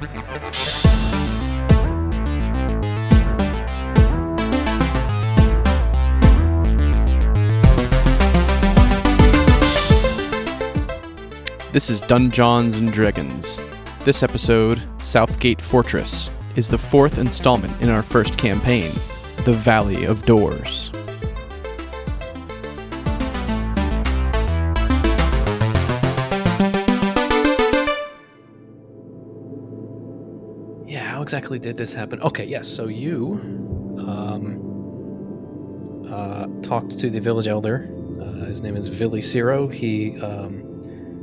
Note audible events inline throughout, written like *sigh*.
This is Dunjawns and Dreygins. This episode, Southgate Fortress, is the fourth installment in our first campaign, The Valley of Doors. Exactly did this happen? Okay, yes. So you um, uh, talked to the village elder. Uh, his name is Villy Ciro. He um,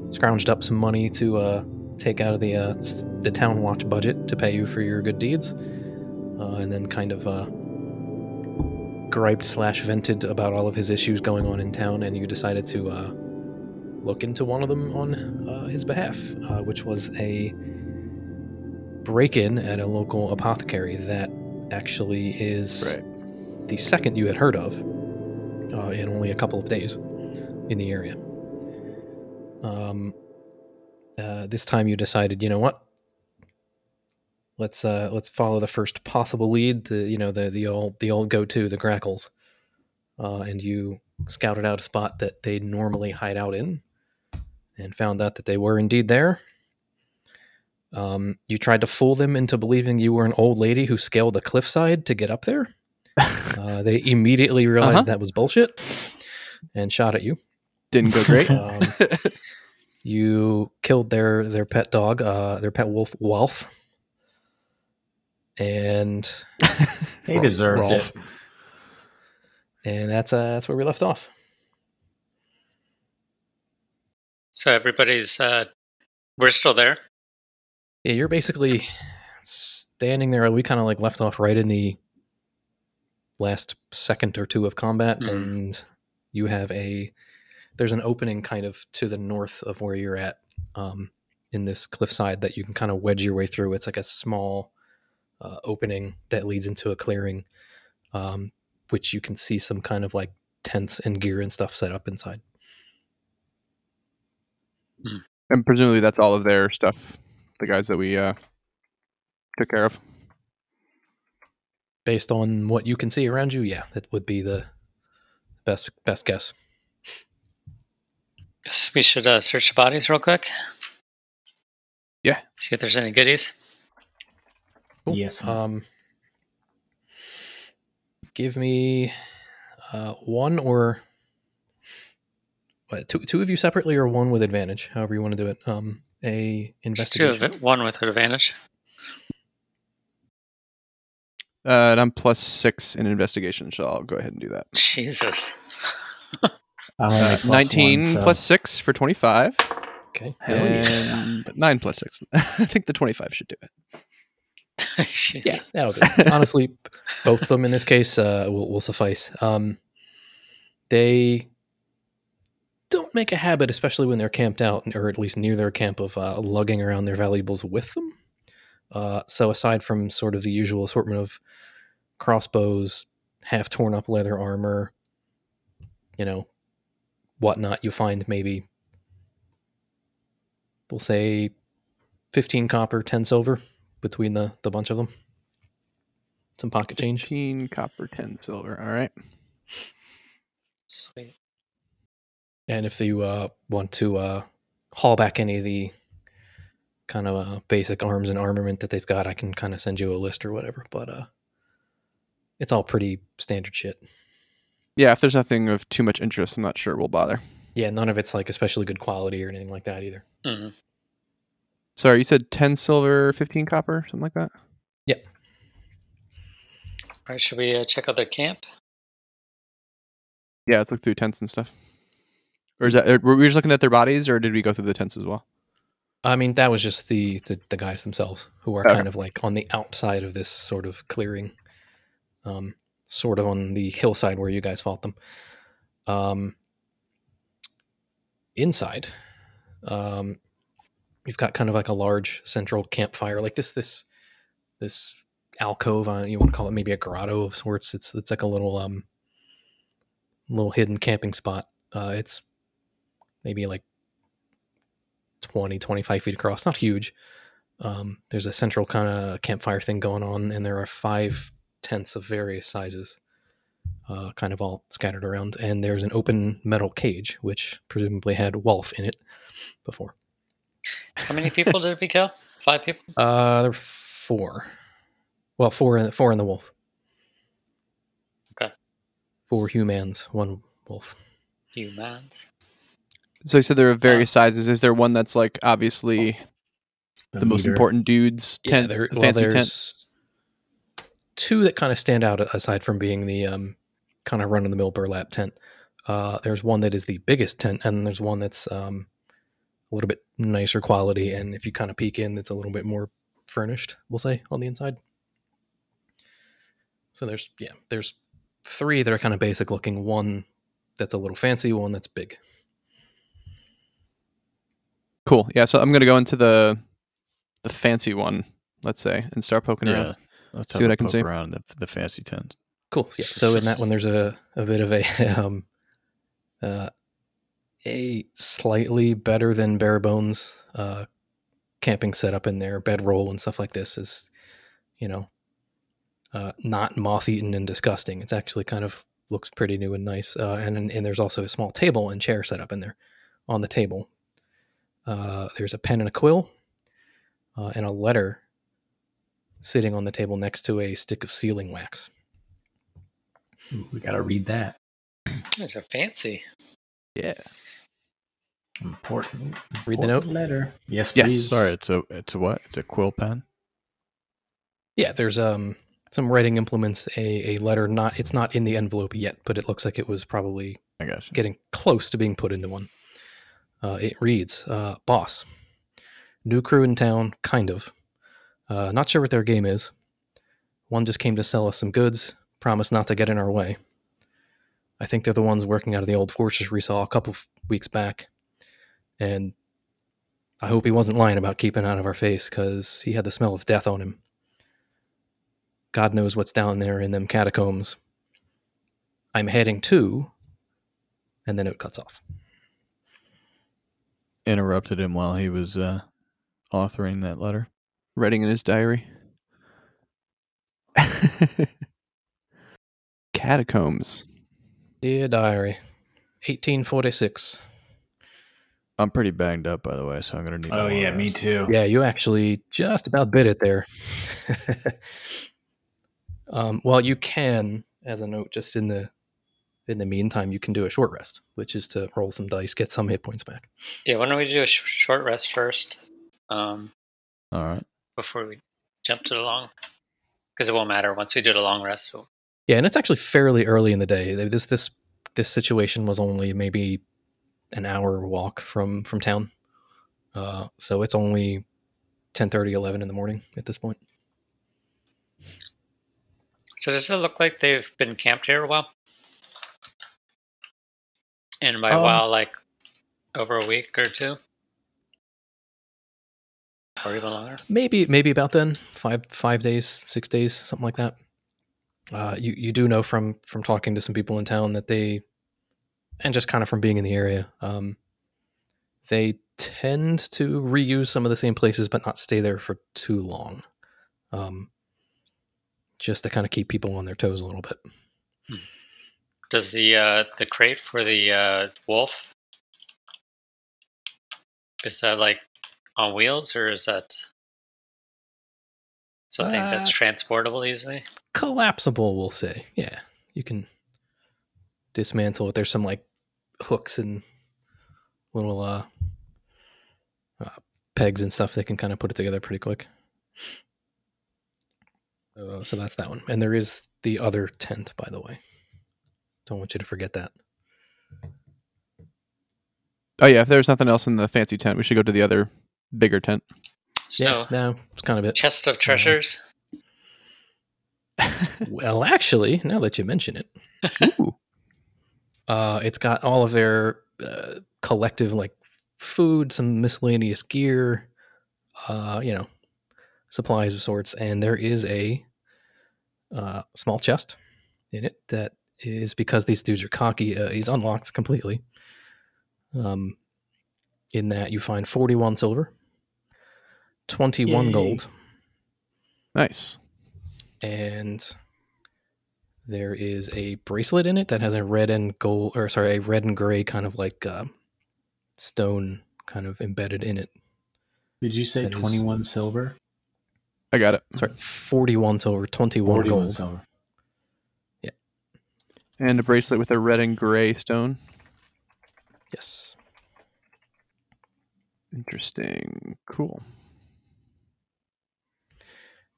scrounged up some money to uh, take out of the uh, the town watch budget to pay you for your good deeds, uh, and then kind of uh, griped slash vented about all of his issues going on in town. And you decided to look into one of them on his behalf, which was a break in at a local apothecary that actually is the second you had heard of uh, in only a couple of days in the area. Um, uh, this time you decided, you know what? Let's uh, let's follow the first possible lead. The you know the the old the old go to the grackles, uh, and you scouted out a spot that they normally hide out in, and found out that they were indeed there. Um, you tried to fool them into believing you were an old lady who scaled the cliffside to get up there. *laughs* Uh, they immediately realized Uh-huh. that was bullshit and shot at you. Didn't go great. *laughs* Um, you killed their their pet dog, uh, their pet wolf, Wolf, and *laughs* They deserved Rolf. it. and that's uh, that's where we left off. So everybody's uh we're still there. Yeah, you're basically standing there. We kind of like left off right in the last second or two of combat, Mhm. and you have a there's an opening kind of to the north of where you're at um, in this cliffside that you can kind of wedge your way through. It's like a small uh, opening that leads into a clearing, um, which you can see some kind of like tents and gear and stuff set up inside. and presumably that's all of their stuff, the guys that we uh, took care of. Based on what you can see around you, yeah, that would be the best best guess. Guess we should uh, search the bodies real quick. Yeah. See if there's any goodies. Cool. Yes. Um, give me uh, one or what? Two, two of you separately, or one with advantage, however you want to do it. Um, a Just two of it. One with advantage. Uh, and I'm plus six in investigation, so I'll go ahead and do that. Jesus. *laughs* I'm plus 19 one, so- plus six for 25. Okay. Hell yeah. And *laughs* nine plus six. *laughs* I think the 25 should do it. Yeah, that'll do. Honestly, both of them in this case uh, will, will suffice. Um, they don't make a habit, especially when they're camped out, or at least near their camp, of uh, lugging around their valuables with them. Uh, so, aside from sort of the usual assortment of crossbows, half torn up leather armor, you know, whatnot, you find maybe, we'll say, 15 copper, 10 silver between the, the bunch of them. Some pocket change. 15 copper, 10 silver. All right. Sweet. And if you uh, want to uh, haul back any of the kind of uh, basic arms and armament that they've got, I can kind of send you a list or whatever. But uh, it's all pretty standard shit. Yeah, if there's nothing of too much interest, I'm not sure we'll bother. Yeah, none of it's like especially good quality or anything like that either. hmm Sorry, you said 10 silver, 15 copper, something like that? Yeah. All right, should we uh, check out their camp? Yeah, let's look through tents and stuff. Or is that, were we just looking at their bodies, or did we go through the tents as well? I mean, that was just the the, the guys themselves who are Okay. kind of like on the outside of this sort of clearing, um, sort of on the hillside where you guys fought them. Um, inside, um, you've got kind of like a large central campfire, like this this this alcove. Uh, you want to call it maybe a grotto of sorts. It's it's like a little um little hidden camping spot. Uh, it's maybe like 20, 25 feet across. Not huge. Um, there's a central kind of campfire thing going on, and there are five tents of various sizes, uh, kind of all scattered around. And there's an open metal cage, which presumably had Wolf in it before. How many people did we kill? *laughs* Five people? Uh, there were four. Well, four in four in the wolf. Okay. Four humans, one wolf. Humans. So you said there are various sizes. Is there one that's like obviously the, most important dudes tent, there, the well, tent? there's two that kind of stand out aside from being the um, kind of run of the mill burlap tent. Uh, there's one that is the biggest tent, and there's one that's um, a little bit nicer quality. And if you kind of peek in, it's a little bit more furnished, we'll say, on the inside. So there's yeah, there's three that are kind of basic looking. One that's a little fancy, one that's big. Cool. Yeah. So I'm gonna go into the the fancy one, let's say, and start poking Yeah, around. let's See what I can poke see. around the, the fancy tent. Cool. Yeah. So in that one, there's a, a bit of a *laughs* um, uh, a slightly better than bare bones uh, camping setup in there. Bedroll and stuff like this is, you know, uh, not moth eaten and disgusting. It's actually kind of looks pretty new and nice. Uh, and and there's also a small table and chair set up in there. On the table, uh, there's a pen and a quill, uh, and a letter sitting on the table next to a stick of sealing wax. Ooh, we gotta read that. Those are fancy. Yeah. Important. Read the note? Letter. Yes, Yes. please. Sorry, it's a it's a what? It's a quill pen. Yeah, there's um some writing implements, a, a letter not it's not in the envelope yet, but it looks like it was probably I got you. getting close to being put into one. Uh, it reads, uh, "Boss, new crew in town, kind of. Uh, not sure what their game is. One just came to sell us some goods. Promised not to get in our way. I think they're the ones working out of the old fortress we saw a couple weeks back. And I hope he wasn't lying about keeping out of our face, because he had the smell of death on him. God knows what's down there in them catacombs. I'm heading to." And then it cuts off. Interrupted him while he was uh, authoring that letter. Writing in his diary. *laughs* Catacombs. Dear Diary, 1846. I'm pretty banged up, by the way, so I'm gonna need. Oh yeah, me too. Yeah, you actually just about bit it there. *laughs* um, well, you can, as a note, just in the in the meantime, you can do a short rest, which is to roll some dice, get some hit points back. Yeah, why don't we do a sh- short rest first um, All right. before we jump to the long? Because it won't matter once we do the long rest. So Yeah, and it's actually fairly early in the day. This this this situation was only maybe an hour walk from from town, uh, so it's only 10, 30, 11 in the morning at this point. So does it look like they've been camped here a while? And by Um, while, like over a week or two, or even longer. maybe maybe about then. Five five days six days something like that. Uh, you you do know from from talking to some people in town that they and just kind of from being in the area um, they tend to reuse some of the same places but not stay there for too long. Um, just to kind of keep people on their toes a little bit Does the uh, the crate for the uh, wolf is that like on wheels or is that something that's Uh, transportable easily? collapsible we'll say yeah. You can dismantle it. There's some like hooks and little uh, uh pegs and stuff that can kind of put it together pretty quick. Uh, so that's that one. And there is the other tent by the way don't want you to forget that Oh yeah, if there's nothing else in the fancy tent, we should go to the other bigger tent. So yeah no it's kind of it chest of treasures. *laughs* *laughs* well actually now that you mention it Ooh. Uh, it's got all of their uh, collective like food, some miscellaneous gear, uh, you know, supplies of sorts, and there is a uh, small chest in it that is because these dudes are cocky. Uh, he's unlocked completely. Um, in that you find forty-one silver, 21 Yay. gold. Nice. and there is a bracelet in it that has a red and gold or sorry a red and gray kind of like uh, stone kind of embedded in it Did you say That is- 21 silver? I got it. sorry 41 silver 21 41 gold silver. And a bracelet with a red and gray stone. yes Interesting. Cool.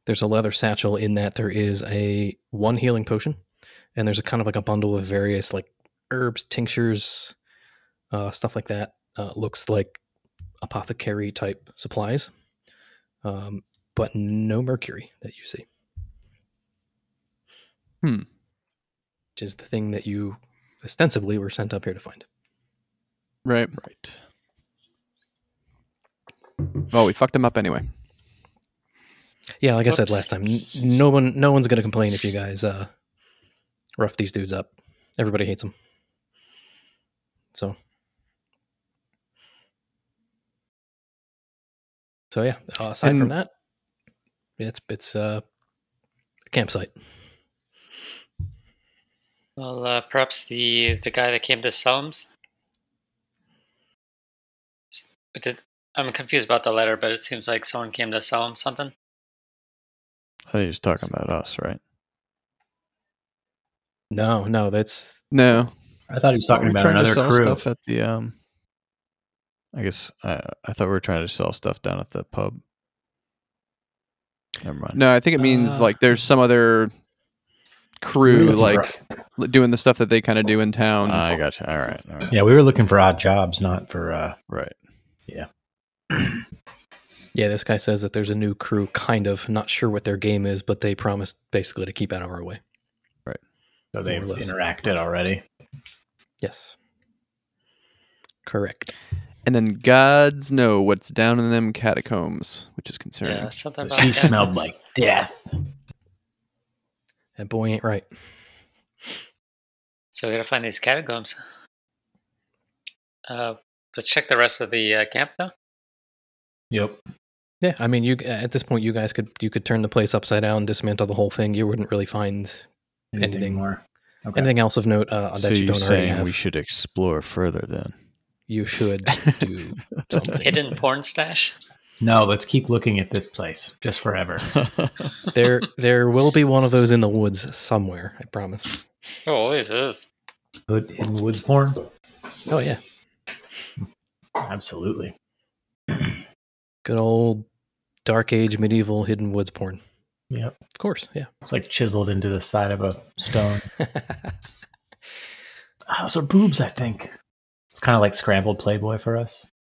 there's a leather satchel in that there is a one healing potion and there's a kind of like a bundle of various like herbs tinctures uh, stuff like that uh, looks like apothecary type supplies um, but no mercury that you see Hmm. Which is the thing that you ostensibly were sent up here to find Right. Right. Well, we fucked him up anyway. yeah like i said last time no one no one's going to complain if you guys uh, rough these dudes up everybody hates them so so yeah uh, aside from that it's it's uh, a campsite Well, uh, perhaps the the guy that came to Selms. S- Did, I'm confused about the letter, but it seems like someone came to sell him something. I think he's talking about us, right? no no that's No. I thought he was talking We're about trying to another sell crew. stuff at the um. I guess I I thought we were trying to sell stuff down at the pub. Never mind. No, I think it means Uh, like there's some other crew looking for- like doing the stuff that they kind of do in town. I got you. All right. All right. Yeah, we were looking for odd jobs, not for. uh Right. yeah *clears throat* yeah, this guy says that there's a new crew kind of not sure what their game is but they promised basically to keep out of our way Right. So they've More interacted already. yes correct and then gods know what's down in them catacombs, which is concerning. Yeah, something about She that. smelled like death. That boy ain't right So we gotta find these catacombs. Uh, let's check the rest of the uh, camp now. Yep. Yeah, I mean, you at this point, you guys could you could turn the place upside down, dismantle the whole thing. You wouldn't really find Anything. more? Okay. anything else of note uh, so that you you're don't already saying have. we should explore further then? you should do *laughs* something. Hidden porn stash. No, let's keep looking at this place just forever. *laughs* there, there will be one of those in the woods somewhere. I promise. Oh, always is. Hood in woods porn. Oh yeah, Absolutely. *clears throat* good old dark age medieval hidden woods porn. Yep. Of course, yeah. It's like chiseled into the side of a stone. Oh, *laughs* those are boobs, I think. It's kind of like scrambled Playboy for us. *laughs*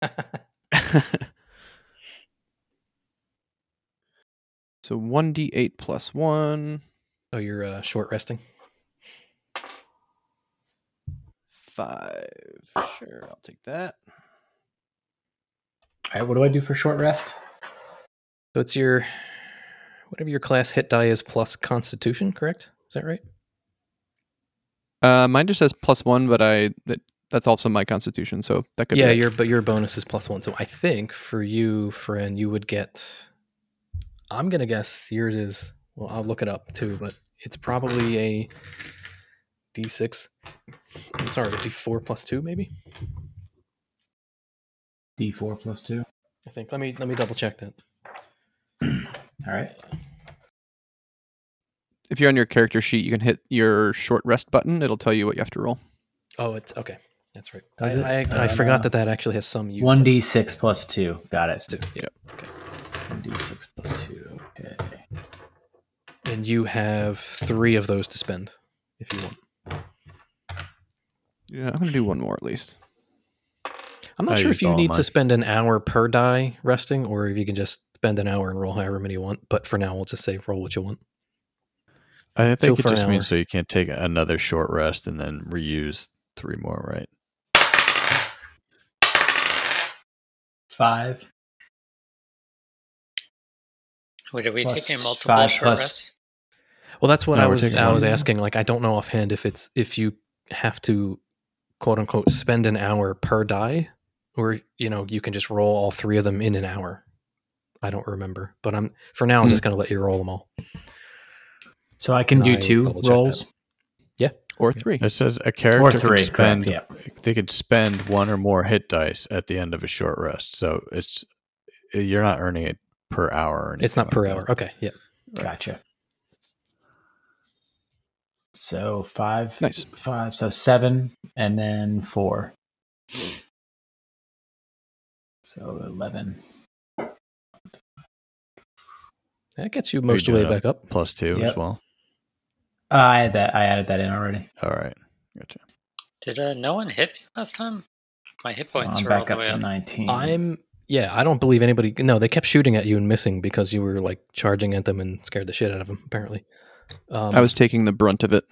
so 1d8 plus 1, oh, you're uh, short resting. 5. Sure, I'll take that. All right, what do I do for short rest? So it's your whatever your class hit die is plus Constitution, correct? Is that right? Uh, mine just says plus 1, but I that, that's also my constitution, so that could yeah, be it. your but your bonus is plus one. So I think for you, friend, you would get. I'm gonna guess yours is. Well, I'll look it up too, but it's probably a D6. I'm sorry, a D4 plus two, maybe. D4 plus 2. I think. Let me let me double check that. *clears throat* All right. If you're on your character sheet, you can hit your short rest button. It'll tell you what you have to roll. Oh, it's okay. That's right. I, Does? I, I Uh, forgot that that actually has some use. 1d6 plus 2. Got Yes, it. too. Yeah. 1d6 plus 2. Okay. And you have three of those to spend if you want. Yeah, I'm gonna do one more at least. I'm not I sure if you need mine. to spend an hour per die resting, or if you can just spend an hour and roll however many you want. But for now, we'll just say roll what you want. I Chill think it just means so you can't take another short rest and then reuse three more, right? 5. Wait, are we Plus taking multiple five short plus- rests? Well, that's what No, I was. I was asking. Like, I don't know offhand if it's if you have to, quote unquote, spend an hour per die, or you know, you can just roll all three of them in an hour. I don't remember, but I'm for now. I'm hmm. just gonna let you roll them all. So I can And do I two rolls. check rolls Or three. It says a character or can three. spend Correct, yeah. they could spend one or more hit dice at the end of a short rest. So it's you're not earning it per hour. Or It's not anything per like hour. Okay, yeah. Gotcha. So five. Nice. Five. So seven, and then four. So eleven. That gets you most of the way back up. Plus two Yep. as well. Uh, I had that. I added that in already. All right. Gotcha. Did uh, no one hit me last time? My hit So points I'm were all back the up way to up. nineteen. I'm yeah. I don't believe anybody. No, they kept shooting at you and missing because you were like charging at them and scared the shit out of them. Apparently, um, I was taking the brunt of it.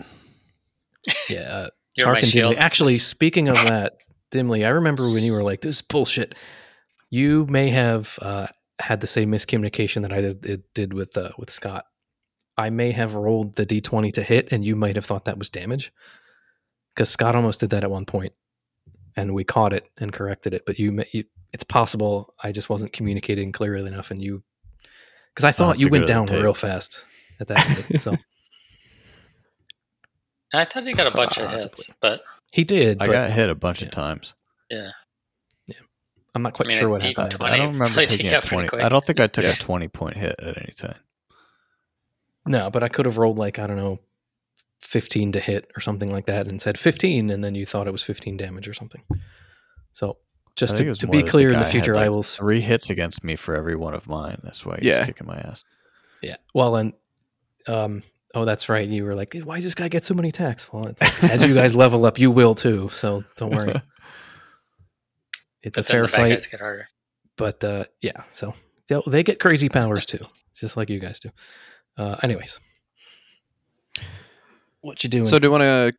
yeah. Uh, *laughs* You're my Tarkin Dimly. shield. Actually, *laughs* speaking of that, Dimly, I remember when you were like, "This is bullshit." You may have uh, had the same miscommunication that I did, it did with uh, with Scott. I may have rolled the d20 to hit, and you might have thought that was damage, because Scott almost did that at one point, and we caught it and corrected it. But you, ma- you it's possible I just wasn't communicating clearly enough, and you, because I thought you went down real fast at that point. So *laughs* I thought he got a bunch of hits, but he did. I but got hit a bunch yeah. of times. yeah. yeah. I'm not quite I mean, sure what D- happened. I, I don't remember *laughs* taking a twenty. I don't think I took Yeah. a *laughs* twenty point hit at any time. No, but I could have rolled like I don't know, fifteen to hit or something like that, and said fifteen, and then you thought it was fifteen damage or something. So just I think it to, to be that clear in guy the had, future, I will. Three hits against me for every one of mine. That's why he's Yeah. kicking my ass. Yeah. Well, and um, oh, that's right. You were like, why does this guy get so many attacks? Well, it's like, as you guys *laughs* level up, you will too. So don't worry. *laughs* It's a But then fair the fight, get harder. but uh, yeah. So they'll- they get crazy powers too, just like you guys do. Uh, anyways, what you doing? So do you want to?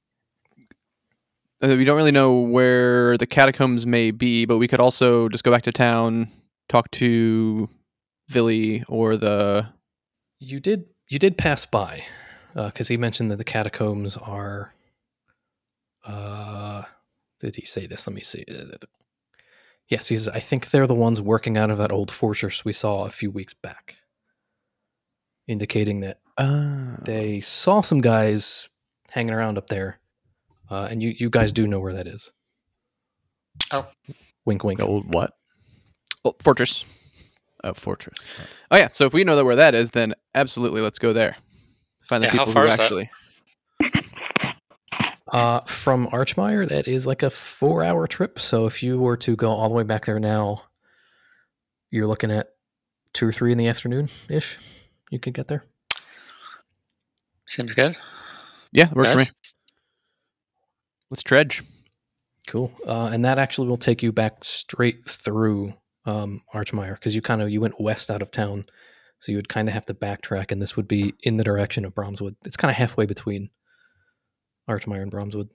Uh, we don't really know where the catacombs may be, but we could also just go back to town, talk to Villy or the. You did you did pass by because he mentioned that the catacombs are. Uh, did he say this? Let me see. Yes, he's. I think they're the ones working out of that old fortress we saw a few weeks back, indicating that Uh, they saw some guys hanging around up there, uh, and you you guys do know where that is. Oh. wink, wink. The old what? well, fortress. Oh, fortress. Oh yeah. So if we know that where that is, then absolutely, let's go there. Find the Yeah, how people far who is that? actually. *laughs* Uh, from Archmire, that is like a four-hour trip. So if you were to go all the way back there now, you're looking at two or three in the afternoon ish. You could get there. Seems good. Yeah, works for me. Nice. Let's dredge. Cool. Uh, and that actually will take you back straight through um, Archmire because you kind of you went west out of town, so you would kind of have to backtrack, and this would be in the direction of Bromswood. It's kind of halfway between Archmire and Bromswood.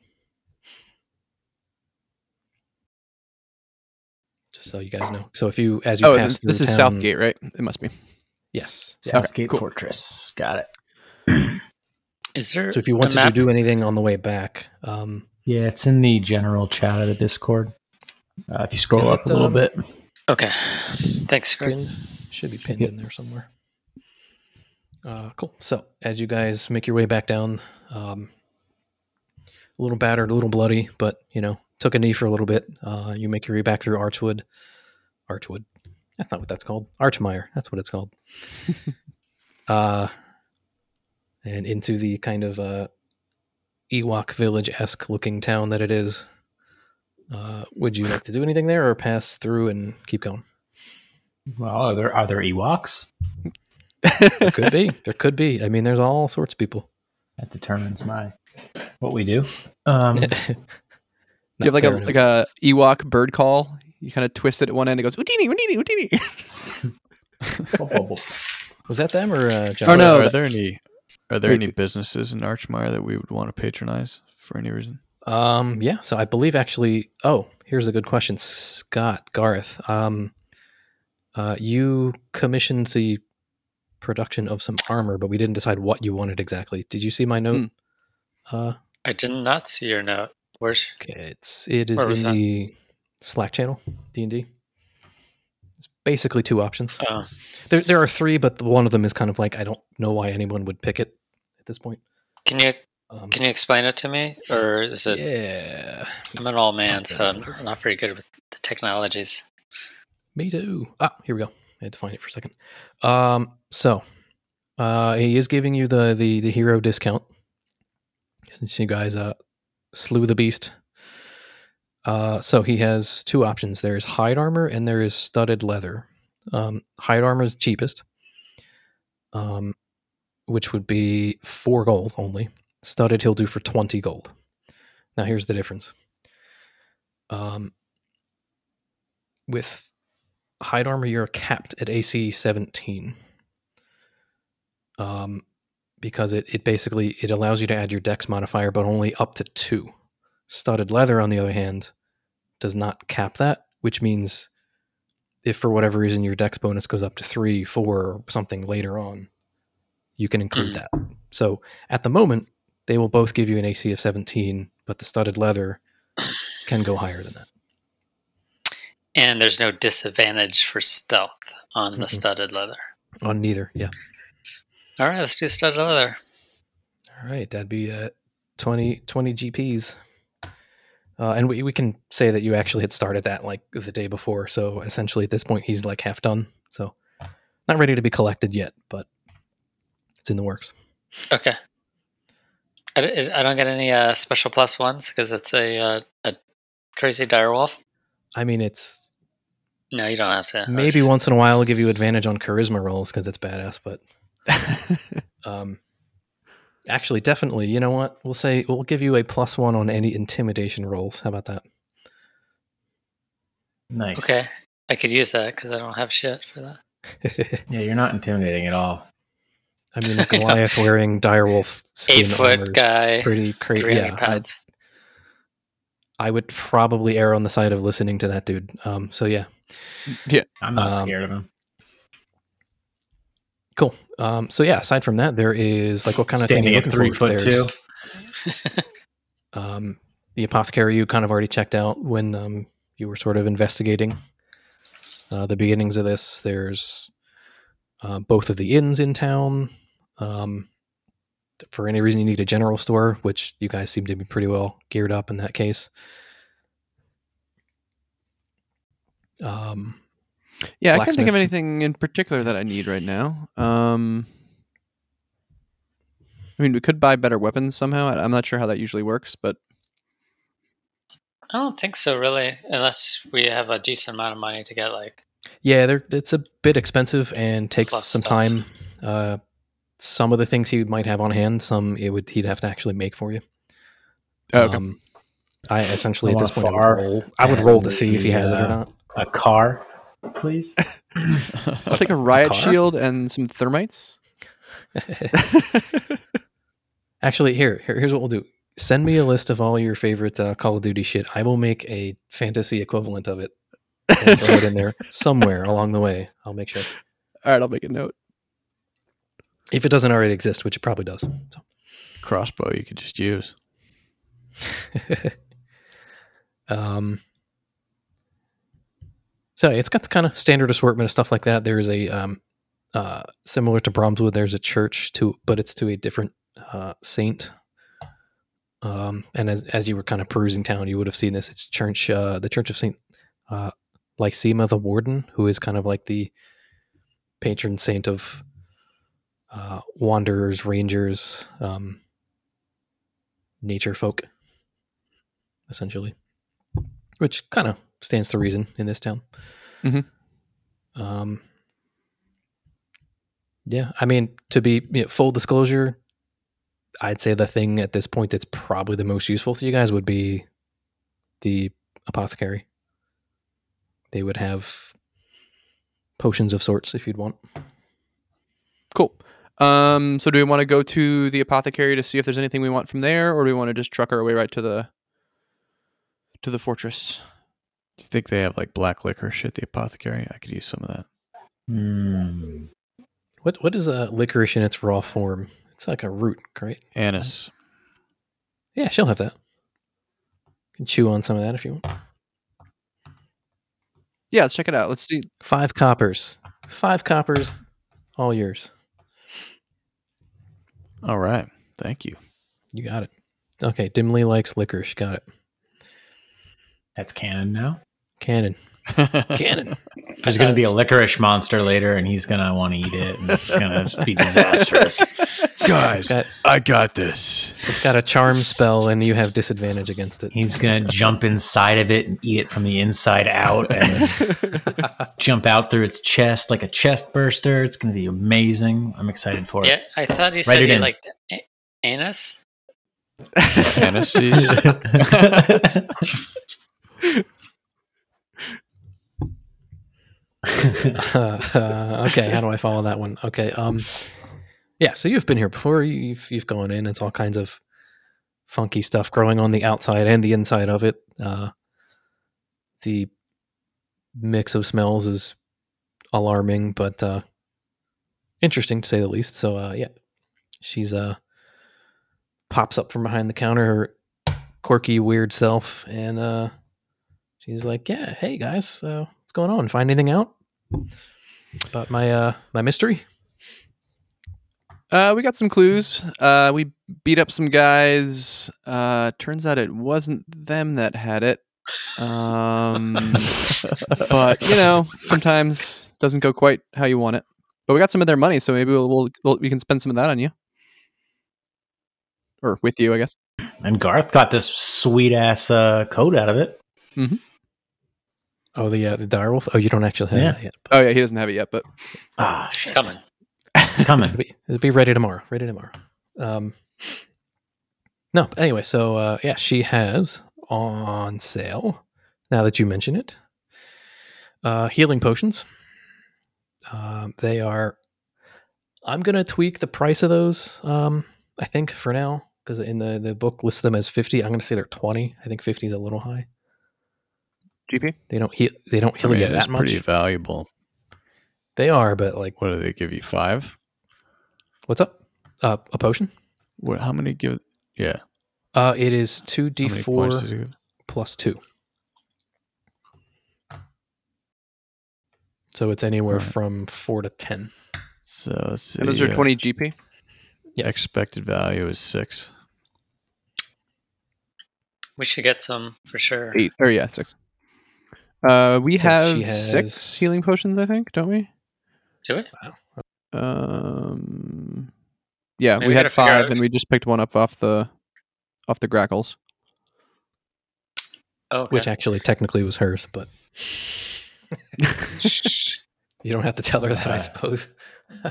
Just so you guys know. So if you as you Oh, pass this, this is town- Southgate, right? It must be. Yes. Okay, Southgate cool. Fortress. Got it. *clears throat* Is there So if you a wanted to do anything on the way back, um, Yeah, it's in the general chat of the Discord. Uh, if you scroll Is up it, a little um, bit, Okay. Thanks, Greg. should be pinned in there somewhere. Uh, cool. So as you guys make your way back down, um, a little battered, a little bloody, but you know, took a knee for a little bit. Uh, you make your way back through Archwood. Archwood. That's not what that's called. Archmire. That's what it's called. *laughs* uh, and into the kind of uh, Ewok village esque looking town that it is. Uh, would you like to do anything there, or pass through and keep going? well, are there are there Ewoks? There could be. *laughs* There could be. I mean, there's all sorts of people. That determines my what we do. Um, *laughs* you have like a like a Ewok bird call. You kind of twist it at one end. It goes Udini, Udini, Udini. *laughs* was that them or uh, John? Oh, no, Are there any? Are there any businesses in Archmire that we would want to patronize for any reason? Um, yeah. So I believe actually. Oh, here's a good question, Scott Garth. Um, uh, you commissioned the production of some armor, but we didn't decide what you wanted exactly. Did you see my note? Uh, I did not see your note. Where's okay, it's it is in that? the Slack channel, D and D. basically two options. Oh, There, there are three, but the, one of them is kind of like I don't know why anyone would pick it at this point. can you Um, can you explain it to me, or is it? yeah, I'm an all man, so I'm not very good with the technologies. me too. Ah, here we go. I had to find it for a second. Um, so uh, he is giving you the the the hero discount since you guys uh slew the beast. Uh, so he has two options. There is hide armor and there is studded leather. Um, hide armor is cheapest, um, which would be four gold only. Studded he'll do for twenty gold. Now here's the difference. Um, with hide armor, you're capped at AC 17. Um, because it, it basically it allows you to add your dex modifier, but only up to two. Studded leather, on the other hand, does not cap that, which means if for whatever reason your dex bonus goes up to three, four, or something later on, you can include Mhm. that. So at the moment, they will both give you an AC of 17, but the studded leather can go higher than that. And there's no disadvantage for stealth on the Mhm. studded leather. On neither, yeah. All right, let's do studded leather. All right, that'd be uh, 20, 20 GPs. Uh, and we, we can say that you actually had started that like the day before. So essentially at this point, he's like half done. So not ready to be collected yet, but it's in the works. Okay. I, I don't get any uh, special plus ones because it's a uh, a crazy dire wolf. I mean, it's No, you don't have to. Maybe just- once in a while I'll give you advantage on charisma rolls because it's badass, but *laughs* um, actually, definitely, you know what? We'll say we'll give you a plus one on any intimidation rolls. How about that? Nice. Okay, I could use that because I don't have shit for that. *laughs* Yeah, you're not intimidating at all. I mean, *laughs* Goliath wearing direwolf skin Eight armor foot guy, pretty crazy. three hundred Yeah, I, pounds. I would probably err on the side of listening to that dude. Um, so yeah, yeah, I'm not Um, scared of him. cool. Um, so yeah, aside from that, there is like what kind of thing Standing you at looking three for? foot two. *laughs* Um, the apothecary you kind of already checked out when um, you were sort of investigating uh, the beginnings of this. There's uh, both of the inns in town. Um, for any reason you need a general store, which you guys seem to be pretty well geared up in that case. Um, yeah, I can't think of anything in particular that I need right now. Um, I mean, we could buy better weapons somehow. I- I'm not sure how that usually works, but I don't think so, really, unless we have a decent amount of money to get like. Yeah, they're, it's a bit expensive and takes some stuff. time. Uh, some of the things he might have on hand, some it would he'd have to actually make for you. Oh, okay. Um, I essentially I at this a point I would roll. I would roll to see if he the, has it or uh, not. A car, please. *laughs* I'll take *laughs* a riot car? shield and some thermites. *laughs* actually, here, here here's what we'll do. Send me a list of all your favorite uh, Call of Duty shit. I will make a fantasy equivalent of it and throw it in there somewhere along the way. I'll make sure All right, I'll make a note. if it doesn't already exist, which it probably does. So. Crossbow you could just use. um, so it's got kind of standard assortment of stuff like that. There's a um, uh, similar to Bromswood. There's a church to, but it's to a different uh, saint. Um, and as as you were kind of perusing town, you would have seen this. It's church, uh, the Church of Saint uh, Lysema the Warden, who is kind of like the patron saint of uh, wanderers, rangers, um, nature folk essentially, which kind of stands to reason in this town. Mhm. Um, yeah, I mean, to be you know, full disclosure, I'd say the thing at this point that's probably the most useful to you guys would be the apothecary. They would have potions of sorts if you'd want. Cool. Um, so do we want to go to the apothecary to see if there's anything we want from there, or do we want to just truck our way right to the to the fortress? Do you think they have like black licorice at the apothecary? I could use some of that. Hmm. What what is a licorice in its raw form? It's like a root, right? Anise. Yeah, she'll have that. You can chew on some of that if you want. Yeah, let's check it out. Let's see. Five coppers. Five coppers, all yours. All right. Thank you. You got it. Okay, dimly likes licorice. Got it. That's canon now. Cannon. *laughs* Cannon. There's going to be a uh, licorice monster later, and he's going to want to eat it, and it's going *laughs* to be disastrous. Guys, got, I got this. it's got a charm spell, and you have disadvantage against it. He's going to jump inside of it and eat it from the inside out, and *laughs* jump out through its chest like a chest burster. It's going to be amazing. I'm excited for it. Yeah, I thought you said it you in. liked a- anus. Uh, *laughs* okay, how do I follow that one? Okay, um, yeah. So you've been here before. You've you've gone in. It's all kinds of funky stuff growing on the outside and the inside of it. Uh, the mix of smells is alarming, but uh, interesting to say the least. So uh, yeah, she's uh pops up from behind the counter, her quirky, weird self, and uh, she's like, "Yeah, hey guys, uh, what's going on? Find anything out about my uh my mystery?" Uh, we got some clues. Uh, we beat up some guys. Uh, turns out it wasn't them that had it. Um, *laughs* but you know, sometimes doesn't go quite how you want it. But we got some of their money, so maybe we'll, we'll, we'll we can spend some of that on you, or with you, I guess. And Garth got this sweet ass uh, coat out of it. Oh, the uh, the direwolf. Oh, you don't actually have Yeah. that yet. Oh yeah, he doesn't have it yet, but Ah, It's coming. It's It'll coming. *laughs* be, it'll be ready tomorrow. Ready tomorrow. Um, no, anyway, so uh, yeah, she has on sale. Now that you mention it, uh, healing potions. Um, they are. I'm gonna tweak the price of those. Um, I think for now because in the the book lists them as fifty. I'm gonna say they're twenty. I think fifty is a little high. GP. They don't heal. They don't I heal mean, you that much. pretty valuable. They are, but like, What do they give you? Five? what's up? Uh, a potion. What? How many give? Yeah. Uh, it is two d How many points four does it give? plus two. So it's anywhere Right. from four to ten. So let's see. And those are uh, twenty GP. Yeah. Expected value is six. We should get some for sure. Eight or yeah, six. Uh, we have has- six healing potions, I think, don't we? Do it. Um, yeah, Maybe we we had five, and we just picked one up off the off the grackles. Oh, okay. Which actually technically was hers, but *laughs* *laughs* you don't have to tell her that, I suppose. *laughs*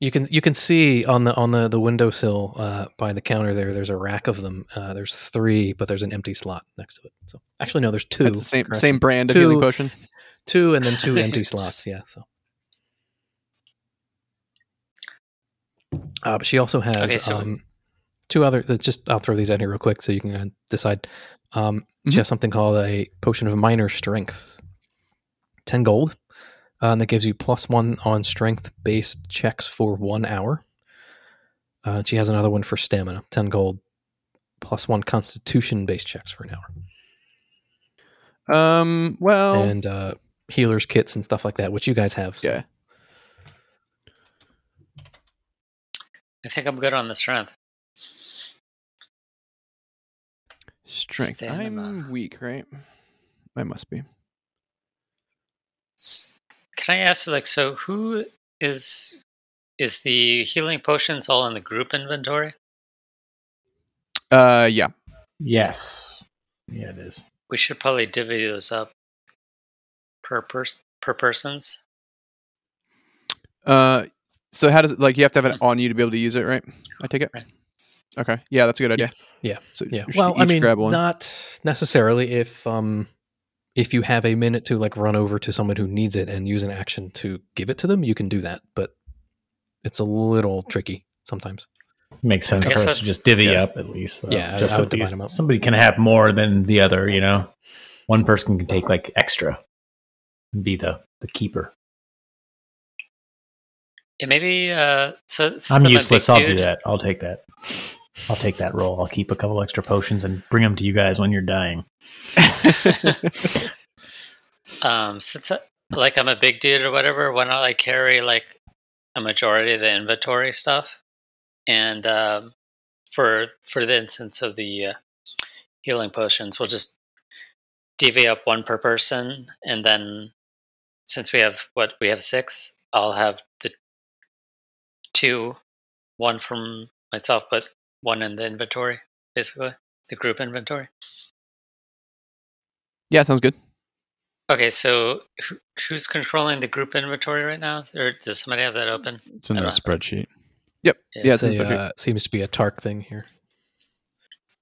you can you can see on the on the the windowsill uh, by the counter there. There's a rack of them. Uh, there's three, but there's an empty slot next to it. So actually, no, there's two. That's the same correction. same brand of healing potion. two, and then two empty *laughs* slots. Yeah. So. Uh, but she also has Okay, so- um, two other. that Just I'll throw these out here real quick so you can uh, decide. Um, She Mhm. has something called a potion of minor strength, ten gold, and that gives you plus one on strength based checks for one hour. Uh, she has another one for stamina, ten gold, plus one constitution based checks for an hour, Um, well, and uh, healers kits and stuff like that, which you guys have. so- yeah, I think I'm good on the strength. strength. Stamina. I'm weak, right? I must be. S- Can I ask, like, so who is is the healing potions all in the group inventory? Uh, yeah. Yes. Yeah, it is. We should probably divvy those up per person per persons. Uh, so how does it like you have to have it on you to be able to use it, right? I take it. Right. Okay. Yeah, that's a good idea. Yeah. So Yeah. Well, I mean, grab one. not necessarily if um if you have a minute to like run over to someone who needs it and use an action to give it to them, you can do that. But it's a little tricky sometimes. Makes sense for us to just divvy yeah. up at least. though. Yeah, just I so would divide these- them up. somebody can have more than the other. You know, one person can take like extra and be the the keeper. Yeah, maybe. Uh, so I'm a big useless. I'll do that. I'll take that. I'll take that role. I'll keep a couple extra potions and bring them to you guys when you're dying. *laughs* Um, since I, like I'm a big dude or whatever, why not like carry like a majority of the inventory stuff? And um, for for the instance of the uh, healing potions, we'll just divvy up one per person, and then since we have what we have six, I'll have the two, one from myself, but one in the inventory, basically the group inventory. Yeah, sounds good. Okay, so who, who's controlling the group inventory right now? Or does somebody have that open? It's in the don't- spreadsheet. Yep. Yeah, Yeah, It's it's a, spreadsheet. uh, seems to be a Tark thing here.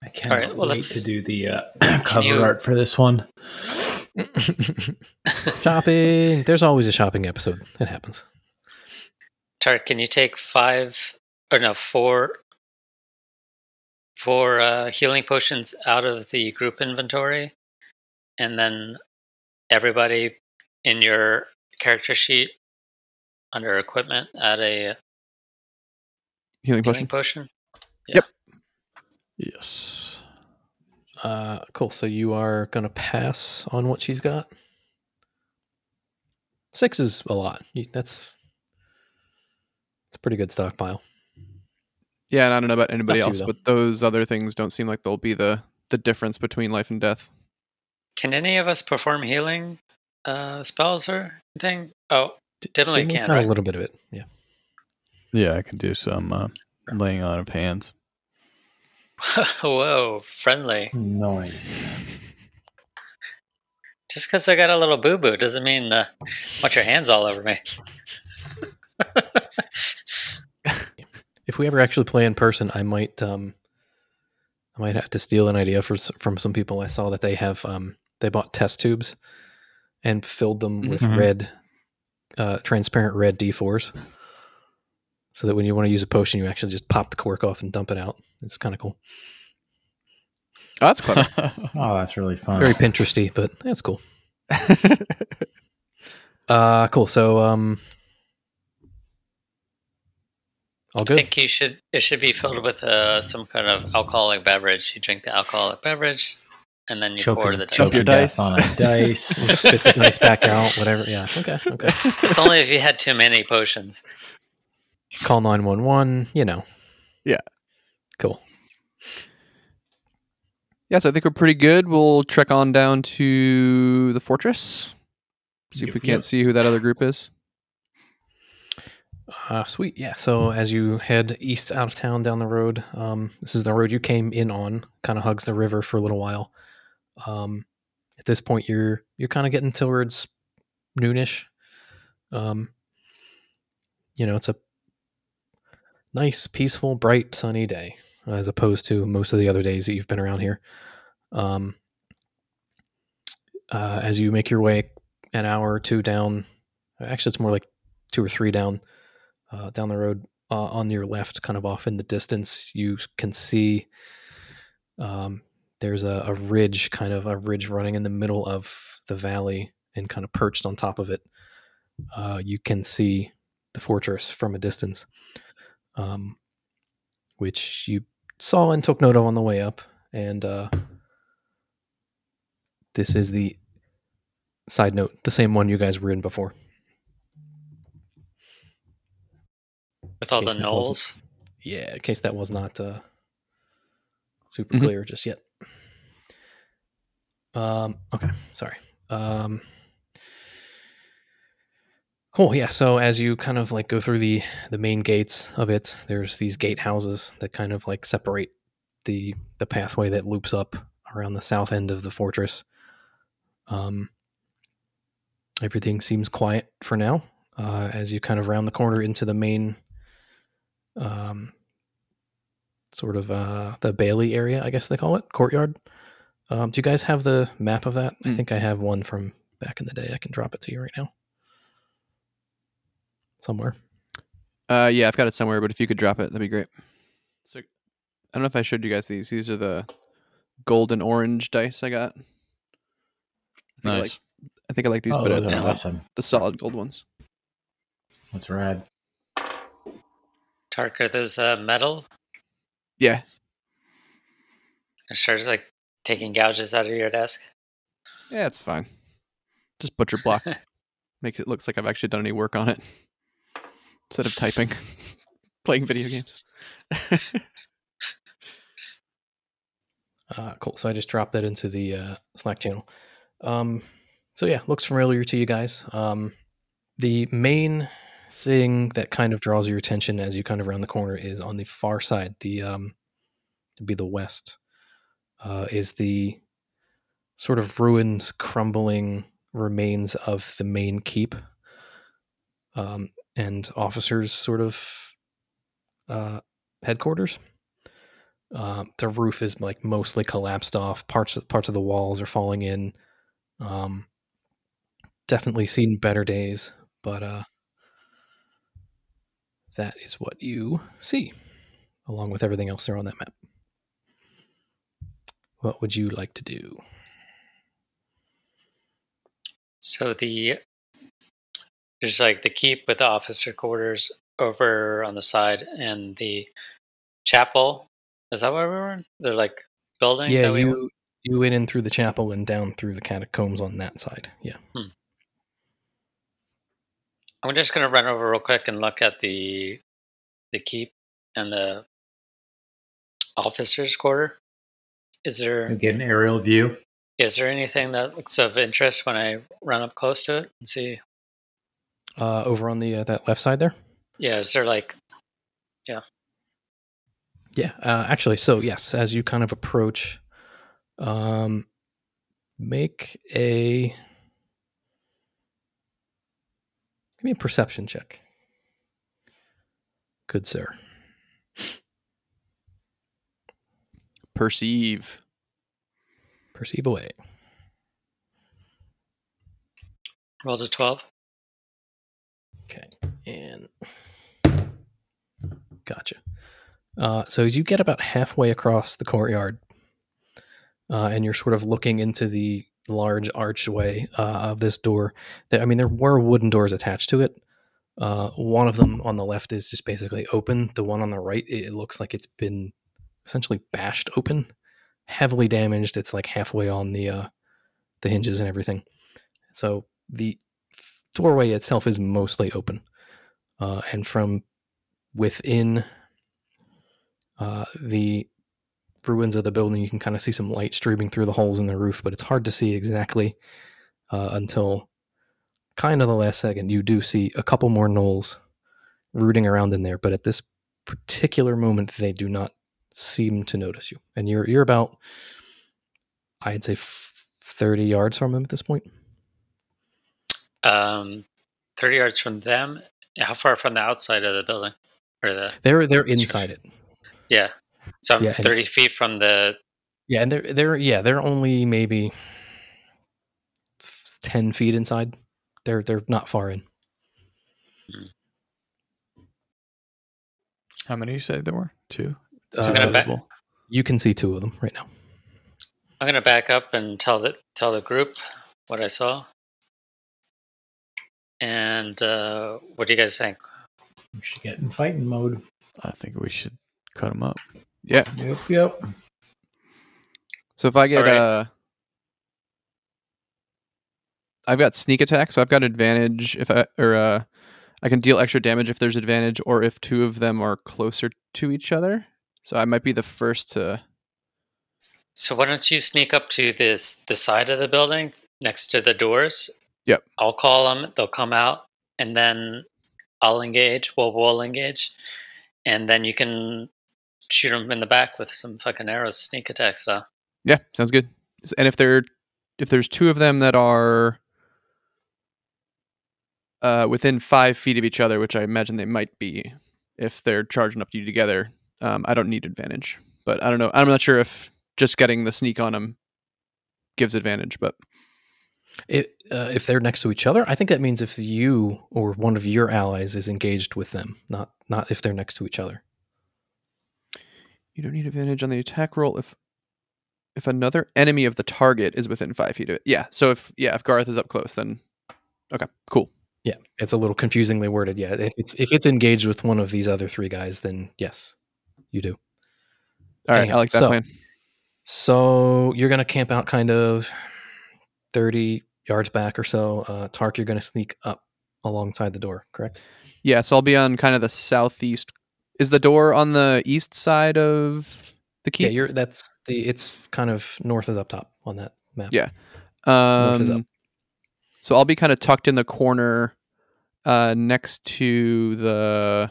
I cannot right, well, wait let's- to do the uh, *clears throat* cover you- art for this one. *laughs* shopping. There's always a shopping episode. It happens. Tark, can you take five or no four four uh, healing potions out of the group inventory, and then everybody in your character sheet under equipment add a Healing healing potion. potion. Yes. Uh, cool. So you are gonna pass on what she's got. Six is a lot. That's it's a pretty good stockpile. Yeah, and I don't know about anybody to you, else, though. but those other things don't seem like they'll be the the difference between life and death. Can any of us perform healing uh, spells or anything? Oh, definitely Dimly's can, got right? a little bit of it. Yeah. Yeah, I can do some uh, laying on of hands. *laughs* whoa, friendly. Nice. Just because I got a little boo boo doesn't mean uh, want your hands all over me. *laughs* If we ever actually play in person, I might um I might have to steal an idea for, from some people. I saw that they have um they bought test tubes and filled them with Mhm. red uh transparent red D4s. So that when you want to use a potion, you actually just pop the cork off and dump it out. It's kind of cool. Oh, that's clever. *laughs* Oh, that's really fun. Very Pinteresty, but that's cool. *laughs* Uh cool. So um all I think you should. It should be filled with uh, some kind of alcoholic beverage. You drink the alcoholic beverage, and then you choke pour a- the choke dice. your dice. on *laughs* a dice. *laughs* Spit the nice back out, *laughs* whatever. Yeah. Okay. Okay. It's only if you had too many potions. call 911 you know Yeah. cool yeah, so I think we're pretty good. We'll trek on down to the fortress. See if we can't yep. see who that other group is. Uh, sweet. Yeah. So as you head east out of town down the road um, this is the road you came in on kind of hugs the river for a little while. Um, at this point you're you're kind of getting towards noonish. Um, you know it's a nice peaceful bright sunny day as opposed to most of the other days that you've been around here. Um, uh, as you make your way an hour or two down actually it's more like two or three down uh, down the road uh, on your left kind of off in the distance you can see um, there's a, a ridge kind of a ridge running in the middle of the valley and kind of perched on top of it. Uh, you can see the fortress from a distance um, which you saw and took note of on the way up. And uh, this is the side note the same one you guys were in before With all the that wasn't- gnolls. yeah in case that was not uh, super Mhm. clear just yet um okay sorry um cool yeah so as you kind of like go through the the main gates of it there's these gate houses that kind of like separate the the pathway that loops up around the south end of the fortress um everything seems quiet for now uh, as you kind of round the corner into the main um, sort of uh, the Bailey area, I guess they call it, courtyard. Um, do you guys have the map of that? I Mm. think I have one from back in the day. I can drop it to you right now. Somewhere. Uh, yeah, I've got it somewhere, but if you could drop it, that'd be great. So, I don't know if I showed you guys these. These are the gold and orange dice I got. I think I Nice. like, I think I like these oh, better those than are awesome. the solid gold ones. That's rad. Tark, are those uh, metal? Yeah, It starts like taking gouges out of your desk. yeah, it's fine. Just butcher block. *laughs* Makes it looks like I've actually done any work on it instead of typing, *laughs* playing video games. Uh, *laughs* cool. So I just dropped that into the uh, Slack channel. Um, so yeah, looks familiar to you guys. Um, the main thing that kind of draws your attention as you kind of round the corner is on the far side. The um, to be the west uh, is the sort of ruined, crumbling remains of the main keep, um, and officers' sort of uh, headquarters. Um, the roof is like mostly collapsed off. Parts of, parts of the walls are falling in. Um, definitely seen better days, but uh, that is what you see, along with everything else there on that map. What would you like to do? So the there's like the keep with the officer quarters over on the side, and the chapel. Is that where we were? in? They're like building. Yeah, that we- you you went in through the chapel and down through the catacombs on that side. Yeah. Hmm. I'm just gonna run over real quick and look at the the keep and the officers' quarter. Is there Get an aerial view. is there anything that looks of interest when I run up close to it and see? Uh, over on the uh, that left side there. Yeah, is there like Yeah. Yeah, uh, actually, so yes, as you kind of approach, um, make a give me a perception check. Good sir. Perceive. Perceive away. roll to twelve? Okay, and gotcha. Uh, so as you get about halfway across the courtyard, uh, and you're sort of looking into the large archway uh, of this door. There, I mean, there were wooden doors attached to it. Uh, one of them on the left is just basically open. The one on the right, it looks like it's been essentially bashed open, heavily damaged. It's like halfway on the uh, the hinges and everything. So the doorway itself is mostly open, uh, and from within uh, the ruins of the building, you can kind of see some light streaming through the holes in the roof, but it's hard to see exactly uh, until kind of the last second. You do see a couple more gnolls rooting around in there, but at this particular moment, they do not seem to notice you, and you're you're about, I'd say, f- thirty yards from them at this point. Um, thirty yards from them. How far from the outside of the building or the? They're they're inside it. Yeah, so I'm Yeah, and- thirty feet from the. Yeah, and they're they're yeah they're only maybe ten feet inside. They're they're not far in. How many you say there were? Two. Uh, gonna bet- you can see two of them right now. I'm gonna back up and tell the tell the group what I saw. And uh, what do you guys think? We should get in fighting mode. I think we should cut them up. Yeah. Yep, yep. So if I get Alright. uh I've got sneak attack, so I've got advantage if I or uh I can deal extra damage if there's advantage or if two of them are closer to each other. So I might be the first to So why don't you sneak up to this the side of the building next to the doors? Yep. I'll call them. They'll come out, and then I'll engage. Well, we'll engage, and then you can shoot them in the back with some fucking arrows, sneak attack style. Yeah, sounds good. And if there if there's two of them that are uh within five feet of each other, which I imagine they might be if they're charging up to you together, um, I don't need advantage. But I don't know. I'm not sure if just getting the sneak on them gives advantage, but It, uh, if they're next to each other, I think that means if you or one of your allies is engaged with them, not not if they're next to each other. You don't need advantage on the attack roll if if another enemy of the target is within five feet of it. Yeah. So if yeah, if Garth is up close, then okay, cool. Yeah, it's a little confusingly worded. Yeah, if it's if it's engaged with one of these other three guys, then yes, you do. All right, Anyhow, I like that so- plan. So you're gonna camp out kind of 30, yards back or so. Uh, Tark, you're going to sneak up alongside the door, correct? Yeah, so I'll be on kind of the southeast. Is the door on the east side of the keep? Yeah, you're. That's the. It's kind of north is up top on that map. Yeah. Um, is up. So I'll be kind of tucked in the corner, uh, next to the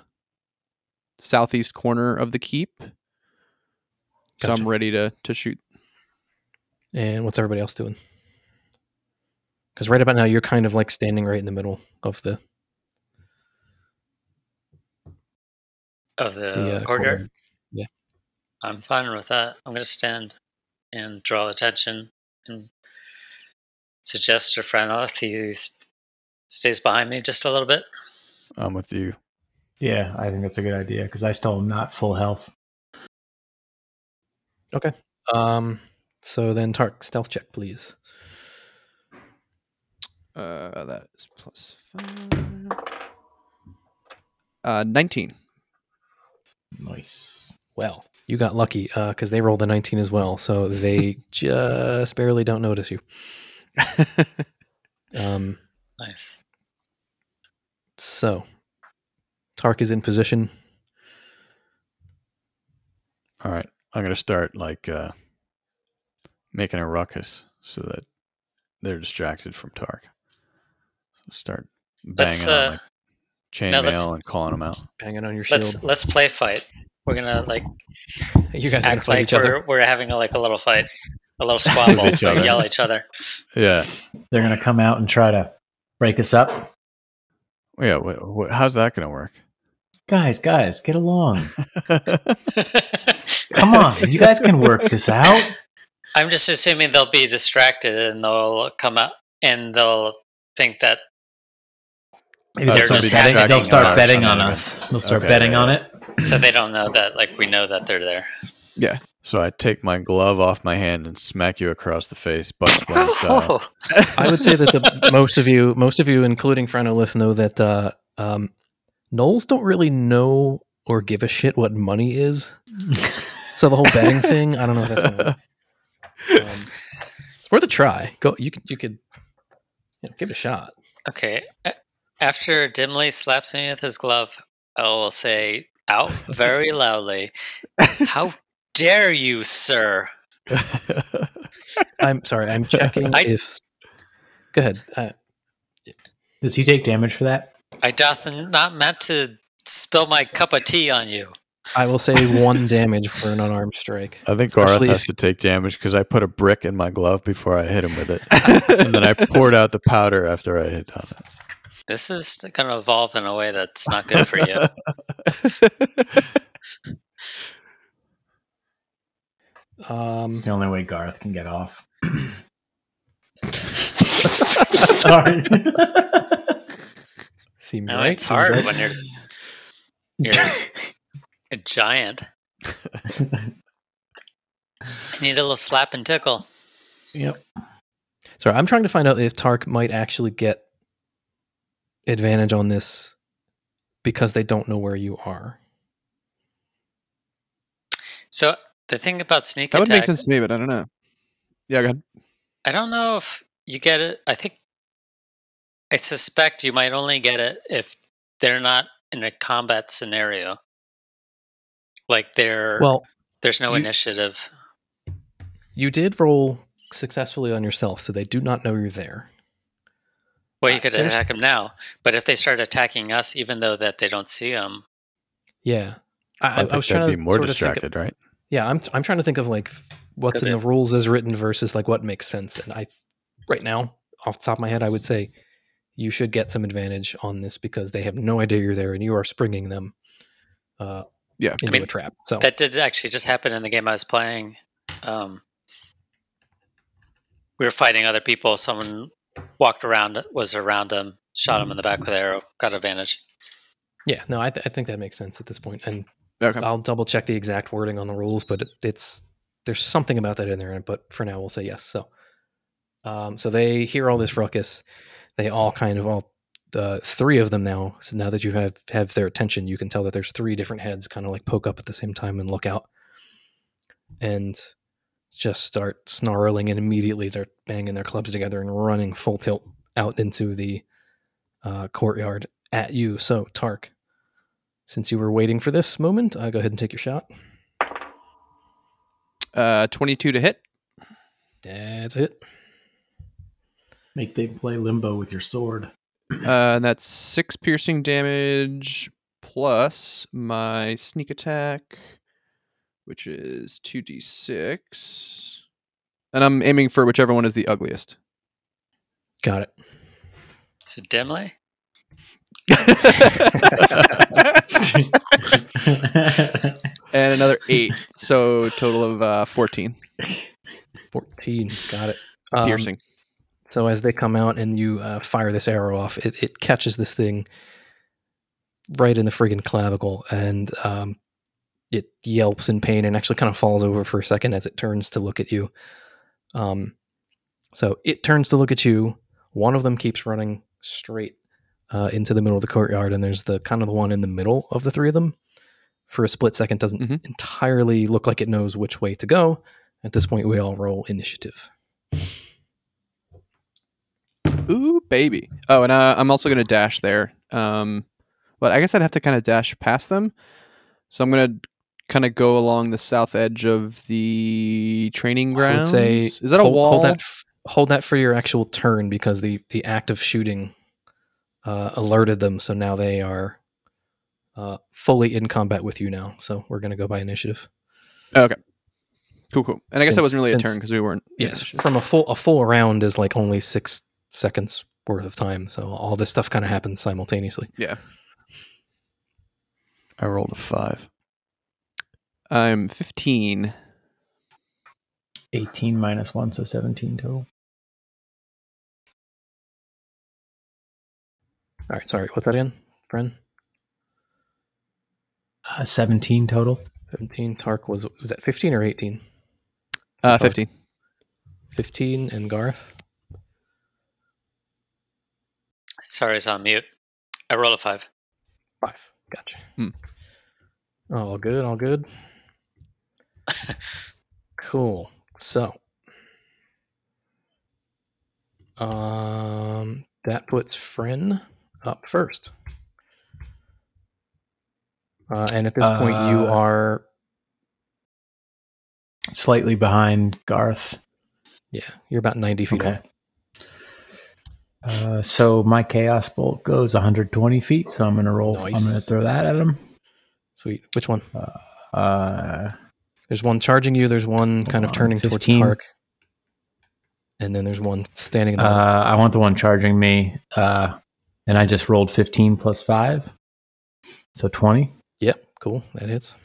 southeast corner of the keep. So I'm ready to to shoot. And what's everybody else doing? Because right about now, you're kind of like standing right in the middle of the Of the, the uh, courtyard. courtyard. I'm fine with that. I'm going to stand and draw attention and suggest to Franolith he st- stays behind me just a little bit. I'm with you. Yeah, I think that's a good idea because I still am not full health. Okay. Um. So then, Tark, stealth check, please. Uh, that is plus five. Uh, nineteen. Nice. Well, you got lucky because they rolled a 19 as well, so they *laughs* just barely don't notice you. *laughs* Um. Nice. So, Tark is in position. All right. I'm going to start like uh, making a ruckus so that they're distracted from Tark. So start banging Let's, on uh, my chain now let's- mail and calling them out. banging on your shield. Let's let's play fight. We're gonna like you guys are act like each other. we're we're having a, like a little fight, a little *laughs* squabble, Each like other. yell at each other. Yeah. They're gonna come out and try to break us up. Yeah. Wh- wh- how's that going to work? Guys, guys, get along. *laughs* *laughs* Come on, you guys can work this out. I'm just assuming they'll be distracted and they'll come out and they'll think that Maybe Uh, they'll so start be betting. They'll start betting on on us. They'll start Okay, betting yeah, on it. so they don't know that like we know that they're there. Yeah. So I take my glove off my hand and smack you across the face, Bugs Bunny style. I would say that the *laughs* most of you, most of you, including Franolith, know that uh, um, gnolls don't really know or give a shit what money is. *laughs* So the whole betting thing, I don't know if that's. *laughs* Um, it's worth a try. Go, you could, you could, you know, give it a shot. Okay. A- After Dimly slaps me with his glove, I will say out very loudly, "How dare you, sir!" *laughs* I'm sorry, I'm checking I- if. Go ahead. Uh, Does he take damage for that? I doth not meant to spill my cup of tea on you. I will say one damage for an unarmed strike. I think Garth has if- to take damage because I put a brick in my glove before I hit him with it. *laughs* and then I poured out the powder after I hit on it. This is going to evolve in a way that's not good for you. *laughs* Um, It's the only way Garth can get off. *laughs* Sorry. *laughs* seems No, right. it's seems hard right. when you're you're a giant. I need a little slap and tickle. yep. Sorry, I'm trying to find out if Tark might actually get advantage on this because they don't know where you are. So the thing about sneak That would make sense to me, but I don't know. Yeah, go ahead. I don't know if you get it. I think I suspect you might only get it if they're not in a combat scenario. Like they're Well, there's no you- initiative. you did roll successfully on yourself, so they do not know you're there. Well, uh, you could there's- attack them now, but if they start attacking us, even though that they don't see them, Yeah, I, I, I, think was they'd be more sort of distracted, right? yeah, I'm I'm trying to think of like what's Could in be. the rules as written versus like what makes sense. And I, right now, off the top of my head, I would say you should get some advantage on this because they have no idea you're there and you are springing them. Uh, Yeah. into mean, a trap. So that did actually just happen in the game I was playing. Um, we were fighting other people. Someone walked around, was around them, shot him in the back with an arrow, got advantage. yeah, no, I, th- I think that makes sense at this point. And Okay. I'll double check the exact wording on the rules, but it, it's there's something about that in there. But for now, we'll say yes. So, um, so they hear all this ruckus. They all kind of all the three of them now. So now that you have have their attention, you can tell that there's three different heads kind of like poke up at the same time and look out. And just start snarling and immediately start banging their clubs together and running full tilt out into the uh, courtyard at you. So, Tark, since you were waiting for this moment, uh, go ahead and take your shot. Uh, 22 to hit. That's it. Make them play limbo with your sword. *clears throat* Uh, and that's six piercing damage plus my sneak attack, which is 2d6. And I'm aiming for whichever one is the ugliest. Got it. So dimly. *laughs* and another eight. So total of uh, 14 14. Got it. Um, piercing. So as they come out and you uh, fire this arrow off, it, it catches this thing right in the friggin' clavicle, and um, it yelps in pain and actually kind of falls over for a second as it turns to look at you. Um, so it turns to look at you. One of them keeps running straight uh, into the middle of the courtyard, and there's the kind of the one in the middle of the three of them. For a split second, doesn't Mhm. entirely look like it knows which way to go. At this point, we all roll initiative. Ooh, baby. Oh, and uh, I'm also going to dash there. Um, but I guess I'd have to kind of dash past them. So I'm going to kind of go along the south edge of the training I grounds. say is that a hold, wall? Hold that, f- hold that for your actual turn because the the act of shooting uh, alerted them, so now they are uh, fully in combat with you now. So we're going to go by initiative. Okay. Cool, cool. And I guess that wasn't really a turn because we weren't. Yes, from a full a full round is like only six seconds worth of time, so all this stuff kind of happens simultaneously. Yeah. I rolled a five. I'm 15. 18 minus 1, so 17 total. All right, sorry, what's that again, friend? Uh, 17 total. Seventeen. Tark was was that fifteen or eighteen? Uh, 15. Fifteen and Garth. Sorry, it's on mute. I roll a five. Five. Gotcha. Hmm. All good. All good. *laughs* cool. So, um, that puts Fren up first. Uh, and at this point, you Uh, are Slightly behind Garth. yeah, you're about ninety feet. Okay. Uh, so my chaos bolt goes 120 feet, so I'm gonna roll. I'm gonna throw that at him. Sweet. Which one? Uh, There's one charging you. There's one kind of turning towards 15. Tark. And then there's one standing uh, I want the one charging me, uh, and I just rolled 15 plus five, so 20. Yep, cool. That hits.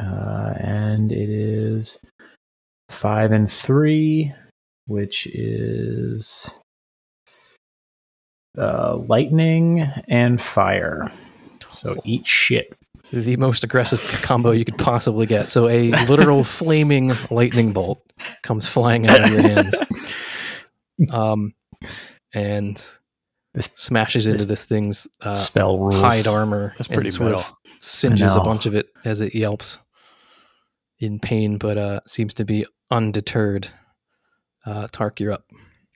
Uh, and it is five and three, which is uh, lightning and fire. So eat shit. The most aggressive combo you could possibly get. So a literal *laughs* flaming lightning bolt comes flying out of your hands, *laughs* um, and This- smashes into this thing's uh, Spell rules. hide armor That's and pretty sort metal. of singes a bunch of it as it yelps in pain, but uh, seems to be undeterred. Uh, Tark, you're up.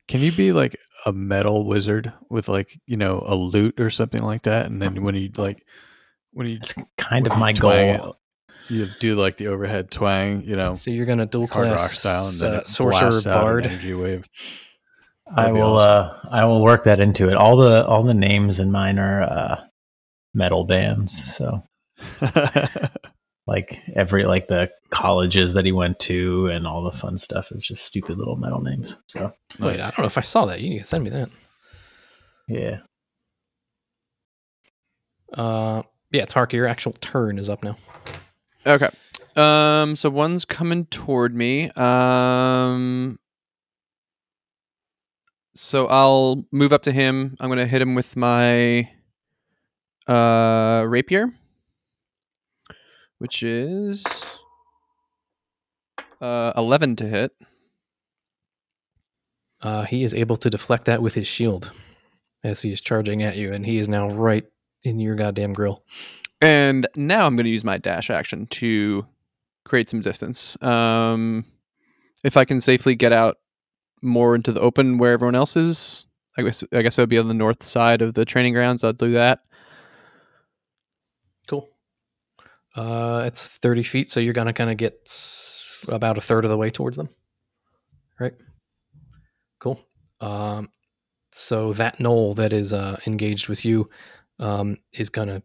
Can you be like a metal wizard with like you know a lute or something like that? And then when you like when you That's kind of my twang goal. it, you do like the overhead twang, you know, So you're gonna dual hard rock class style, and then uh, sorcerer out an bard. energy wave. I That'd be will. Uh, I will work that into it. All the all the names in mine are uh, metal bands. So *laughs* like every like the colleges that he went to and all the fun stuff is just stupid little metal names. So Wait, I don't know if I saw that. You need to send me that. yeah. Uh, yeah, Tark, your actual turn is up now. Okay. Um, so one's coming toward me. Um, so I'll move up to him. I'm gonna hit him with my uh rapier, which is uh 11 to hit. Uh, he is able to deflect that with his shield as he is charging at you, and he is now right in your goddamn grill. And now I'm gonna use my dash action to create some distance. Um, if I can safely get out more into the open where everyone else is, I guess I guess I'd be on the north side of the training grounds. I'll do that. Cool. Uh, it's 30 feet, so you're going to kind of get about a third of the way towards them. Right? Cool. Um, so that gnoll that is uh, engaged with you um, is to.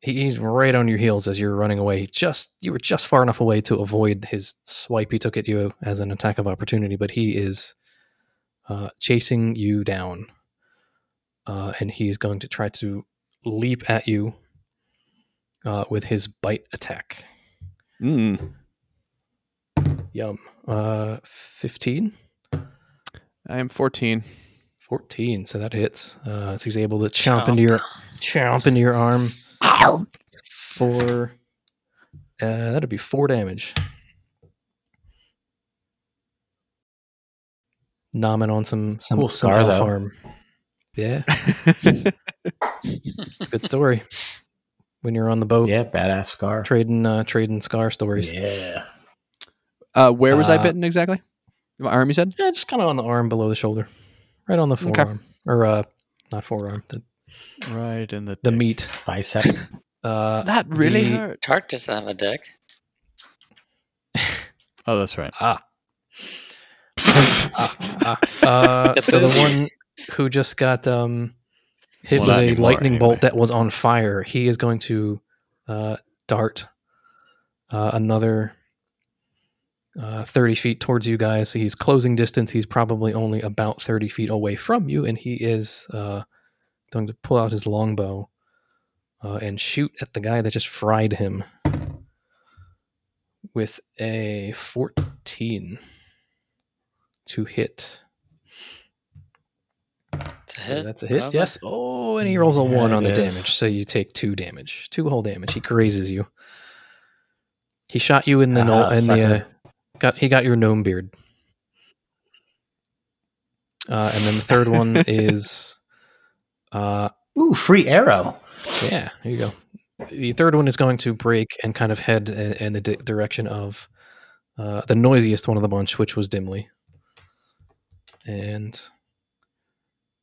He's right on your heels as you're running away. Just you were just far enough away to avoid his swipe he took at you as an attack of opportunity, but he is uh, chasing you down, uh, and he is going to try to leap at you uh, with his bite attack. Mm. Yum. Uh, 15? I am 14. 14. So that hits. Uh, so he's able to chomp into your chomp into your arm for uh, that'd be four damage. Nomming on some some, Cool some scar, elf though. arm. Yeah, *laughs* it's a good story. When you're on the boat Yeah, badass scar. trading uh, trading scar stories. Yeah. uh, where was I Uh, bitten exactly? My arm, you said? Yeah, just kind of on the arm below the shoulder, right on the Okay. forearm, or uh, not forearm, the Right in the the dick. meat. Bicep. *laughs* Uh, That really the- hurt. Tark doesn't have a dick. *laughs* Oh, that's right. ah. ah, ah. Uh, *laughs* so the one who just got um, hit Well, with not a anymore, lightning anyway. bolt that was on fire, he is going to uh, dart uh, another uh, 30 feet towards you guys. He's closing distance. He's probably only about 30 feet away from you, and he is uh, going to pull out his longbow uh, and shoot at the guy that just fried him with a 14 to hit. It's a So hit. That's a hit. probably. Yes. Oh, and he rolls a Yeah, one on the is. damage, so you take two damage, two whole damage. He grazes you. He shot you in the Ah, no- in the uh, sucker. Got he got your gnome beard. Uh, and then the third one *laughs* is, uh, Ooh, free arrow. yeah, here you go. The third one is going to break and kind of head in, in the di- direction of uh, the noisiest one of the bunch, which was Dimly, and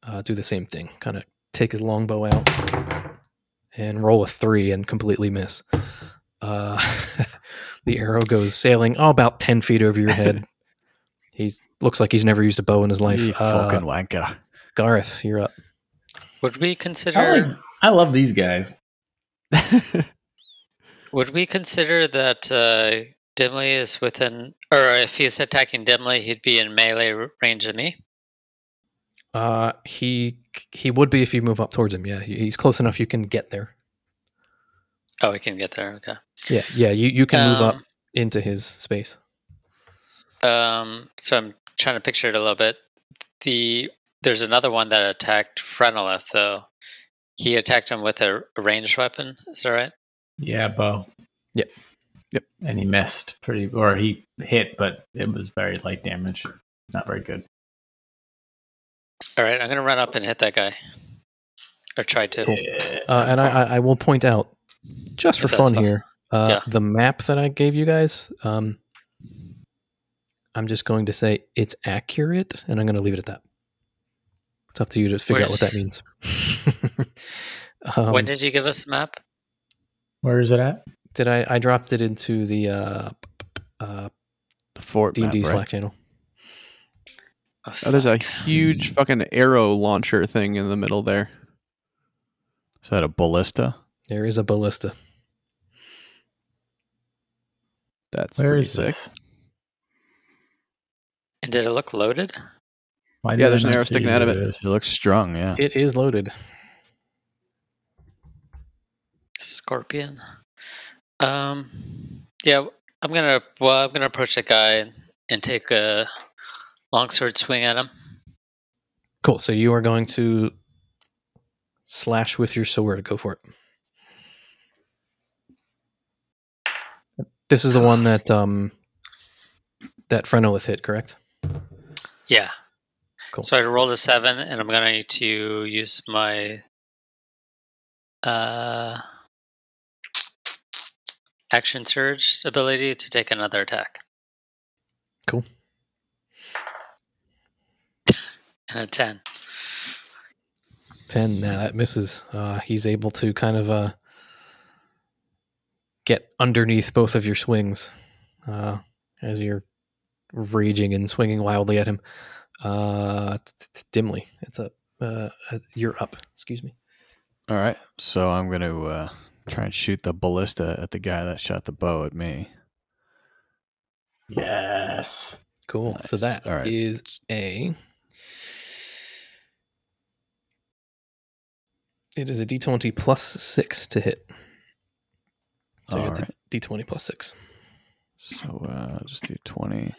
uh, do the same thing. Kind of take his longbow out and roll a three and completely miss. Uh, *laughs* the arrow goes sailing oh, about ten feet over your head. *laughs* He's looks like he's never used a bow in his life. You Uh, fucking wanker. Gareth, you're up. Would we I, consider? like- I love these guys. *laughs* Would we consider that uh, Dimly is within, or if he's attacking Dimly, he'd be in melee range of me? Uh, he he would be if you move up towards him. Yeah, he's close enough. You can get there. Oh, we can get there. Okay. Yeah, yeah. You you can move up Um, into his space. Um, so I'm trying to picture it a little bit. The there's another one that attacked Frenolith though. He attacked him with a, a ranged weapon. Is that right? Yeah, bow. Yep. Yep. And he missed pretty, or he hit, but it was very light damage. Not very good. All right, I'm gonna run up and hit that guy, or try to. Yeah. Uh, and I, I I will point out, just for fun possible. here, uh, Yeah. the map that I gave you guys. Um, I'm just going to say it's accurate, and I'm going to leave it at that. It's up to you to figure out what that means. *laughs* um, when did you give us a map? Where is it at? did I? I dropped it into the uh, uh, The fort D and D right? Slack channel. Oh, Oh, there's a huge fucking arrow launcher thing in the middle there. Is that a ballista? There is a ballista. That's Where pretty is sick. this? And did it look loaded? Why Yeah, there's an arrow sticking out of it. it. is? It looks strong, yeah. It is loaded. Scorpion. Um, yeah, I'm gonna. Well, I'm gonna approach that guy and, and take a longsword swing at him. Cool. So you are going to slash with your sword. Go for it. This is the one that um that Frenolith hit, correct? Yeah. Cool. So I rolled a seven, and I'm gonna need to use my. Uh, action surge ability to take another attack. Cool. *laughs* And a 10. 10 now that misses uh, he's able to kind of uh, get underneath both of your swings uh, as you're raging and swinging wildly at him uh, t- t- dimly it's up uh, uh, you're up excuse me All right. So I'm going to uh, try and shoot the ballista at the guy that shot the bow at me. Yes. cool so Nice. that All right. is a it is a d20 plus 6 to hit so All it's right. a d20 plus 6 So uh, just do 20.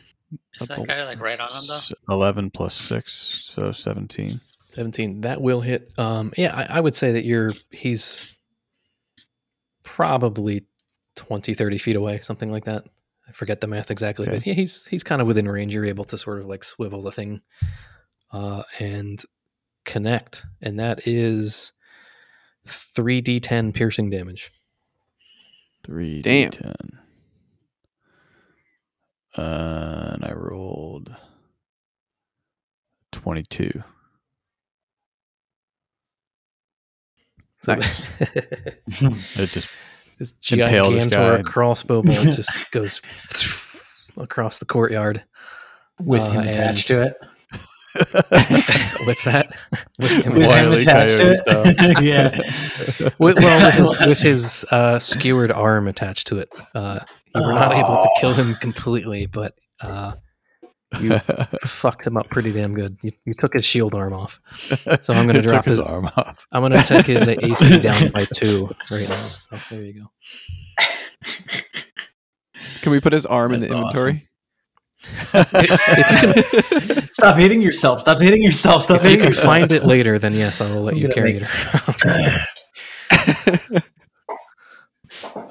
Is that guy like right on him though? 11 plus 6, so 17. 17 that will hit um yeah I, I would say that you're he's probably 20 30 feet away something like that i forget the math exactly but yeah, he's he's kind of within range you're able to sort of like swivel the thing uh and connect and that is 3d10 piercing damage 3 Damn. d10. Uh, and I rolled 22. so Nice. *laughs* It just this Impale this gigantor guy. crossbow bolt just *laughs* goes across the courtyard With Uh, him attached to it. *laughs* with that with him With him Wile attached to it. *laughs* yeah. with, well, with his, with his uh, skewered arm attached to it. Uh, you were not able to kill him completely, but uh, you *laughs* fucked him up pretty damn good. You, you took his shield arm off. So I'm gonna drop his his- arm off. I'm going to take his AC down by two right now. So there you go. Can we put his arm in the That's inventory? *laughs* Stop hitting yourself. Stop hitting yourself. Stop If you can yourself. find it later, then yes, I will let I'm you carry make- it around.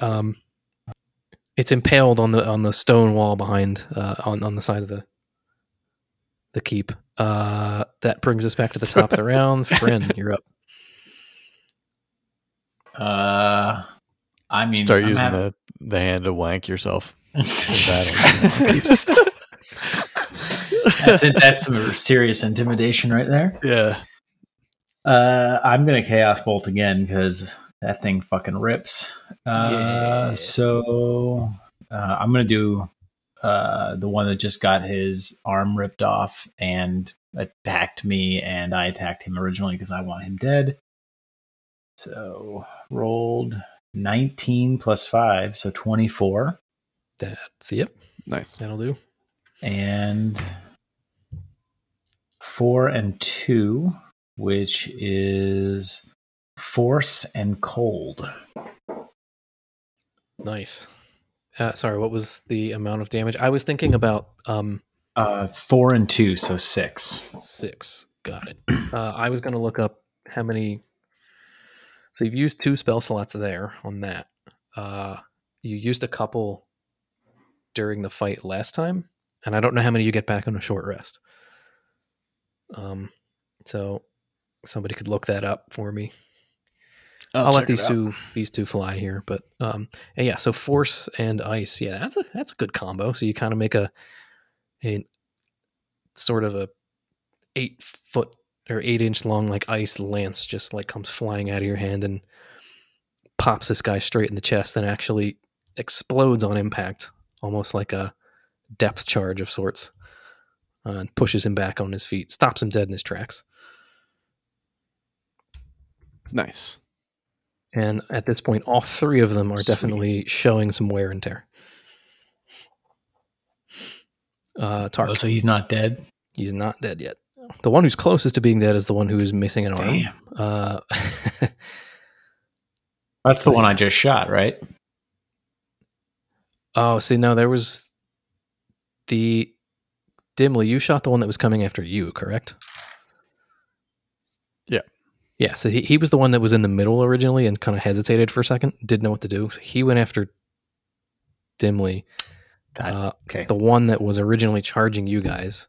*laughs* um, it's impaled on the on the stone wall behind uh, on on the side of the the keep. Uh, that brings us back to the top of the *laughs* round. Friend, you're up. Uh, I mean, Start I'm using having- the, the hand to wank yourself. That's, it, that's some serious intimidation right there. Yeah. Uh, I'm gonna chaos bolt again because that thing fucking rips. Uh, Yeah. so uh, I'm gonna do uh the one that just got his arm ripped off and attacked me, and I attacked him originally because I want him dead. So rolled 19 plus five, so 24, That's yep. nice. That'll do. and four and two, which is force and cold. Nice. Uh, sorry, what was the amount of damage? I was thinking about um Uh, four and two, so six. six. Got it. *clears throat* Uh, I was going to look up how many. So you've used two spell slots there on that. Uh, you used a couple during the fight last time, and I don't know how many you get back on a short rest. Um, so somebody could look that up for me. I'll, let check it these two these two fly here, but um, and yeah. So force and ice, yeah, that's a that's a good combo. So you kind of make a a sort of a eight foot or eight inch long like ice lance just like comes flying out of your hand and pops this guy straight in the chest and actually explodes on impact, almost like a depth charge of sorts, uh, and pushes him back on his feet, stops him dead in his tracks. Nice. And at this point, all three of them are Sweet. definitely showing some wear and tear. Uh, Tark, Oh, so he's not dead. he's not dead yet. The one who's closest to being dead is the one who's missing an arm. Damn. Uh, *laughs* That's the one I just shot, right? oh, see, no, there was the dimly. You shot the one that was coming after you, correct? Yeah. Yeah. So he, he was the one that was in the middle originally and kind of hesitated for a second, didn't know what to do. So he went after dimly. God, Uh, okay. the one that was originally charging you guys.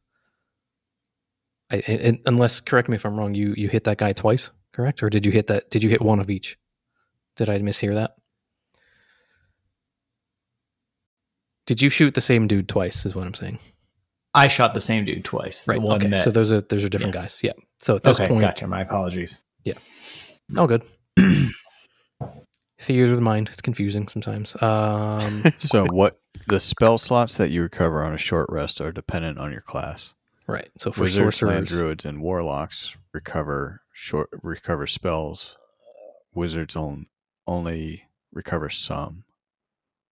I, I- unless, correct me if I'm wrong. You you hit that guy twice, correct? Or did you hit that? Did you hit one of each? Did I mishear that? Did you shoot the same dude twice? Is what I'm saying. I shot the same dude twice. Right. One okay. that, So those are those are different Yeah. guys. Yeah. So at this okay, point, gotcha. My apologies. Yeah. Oh, good. *clears throat* Theater of the mind. It's confusing sometimes. Um, *laughs* So what the spell slots that you recover on a short rest are dependent on your class. right. So for Wizards, land sorcerers, druids, and warlocks recover short recover spells. Wizards on, only recover some.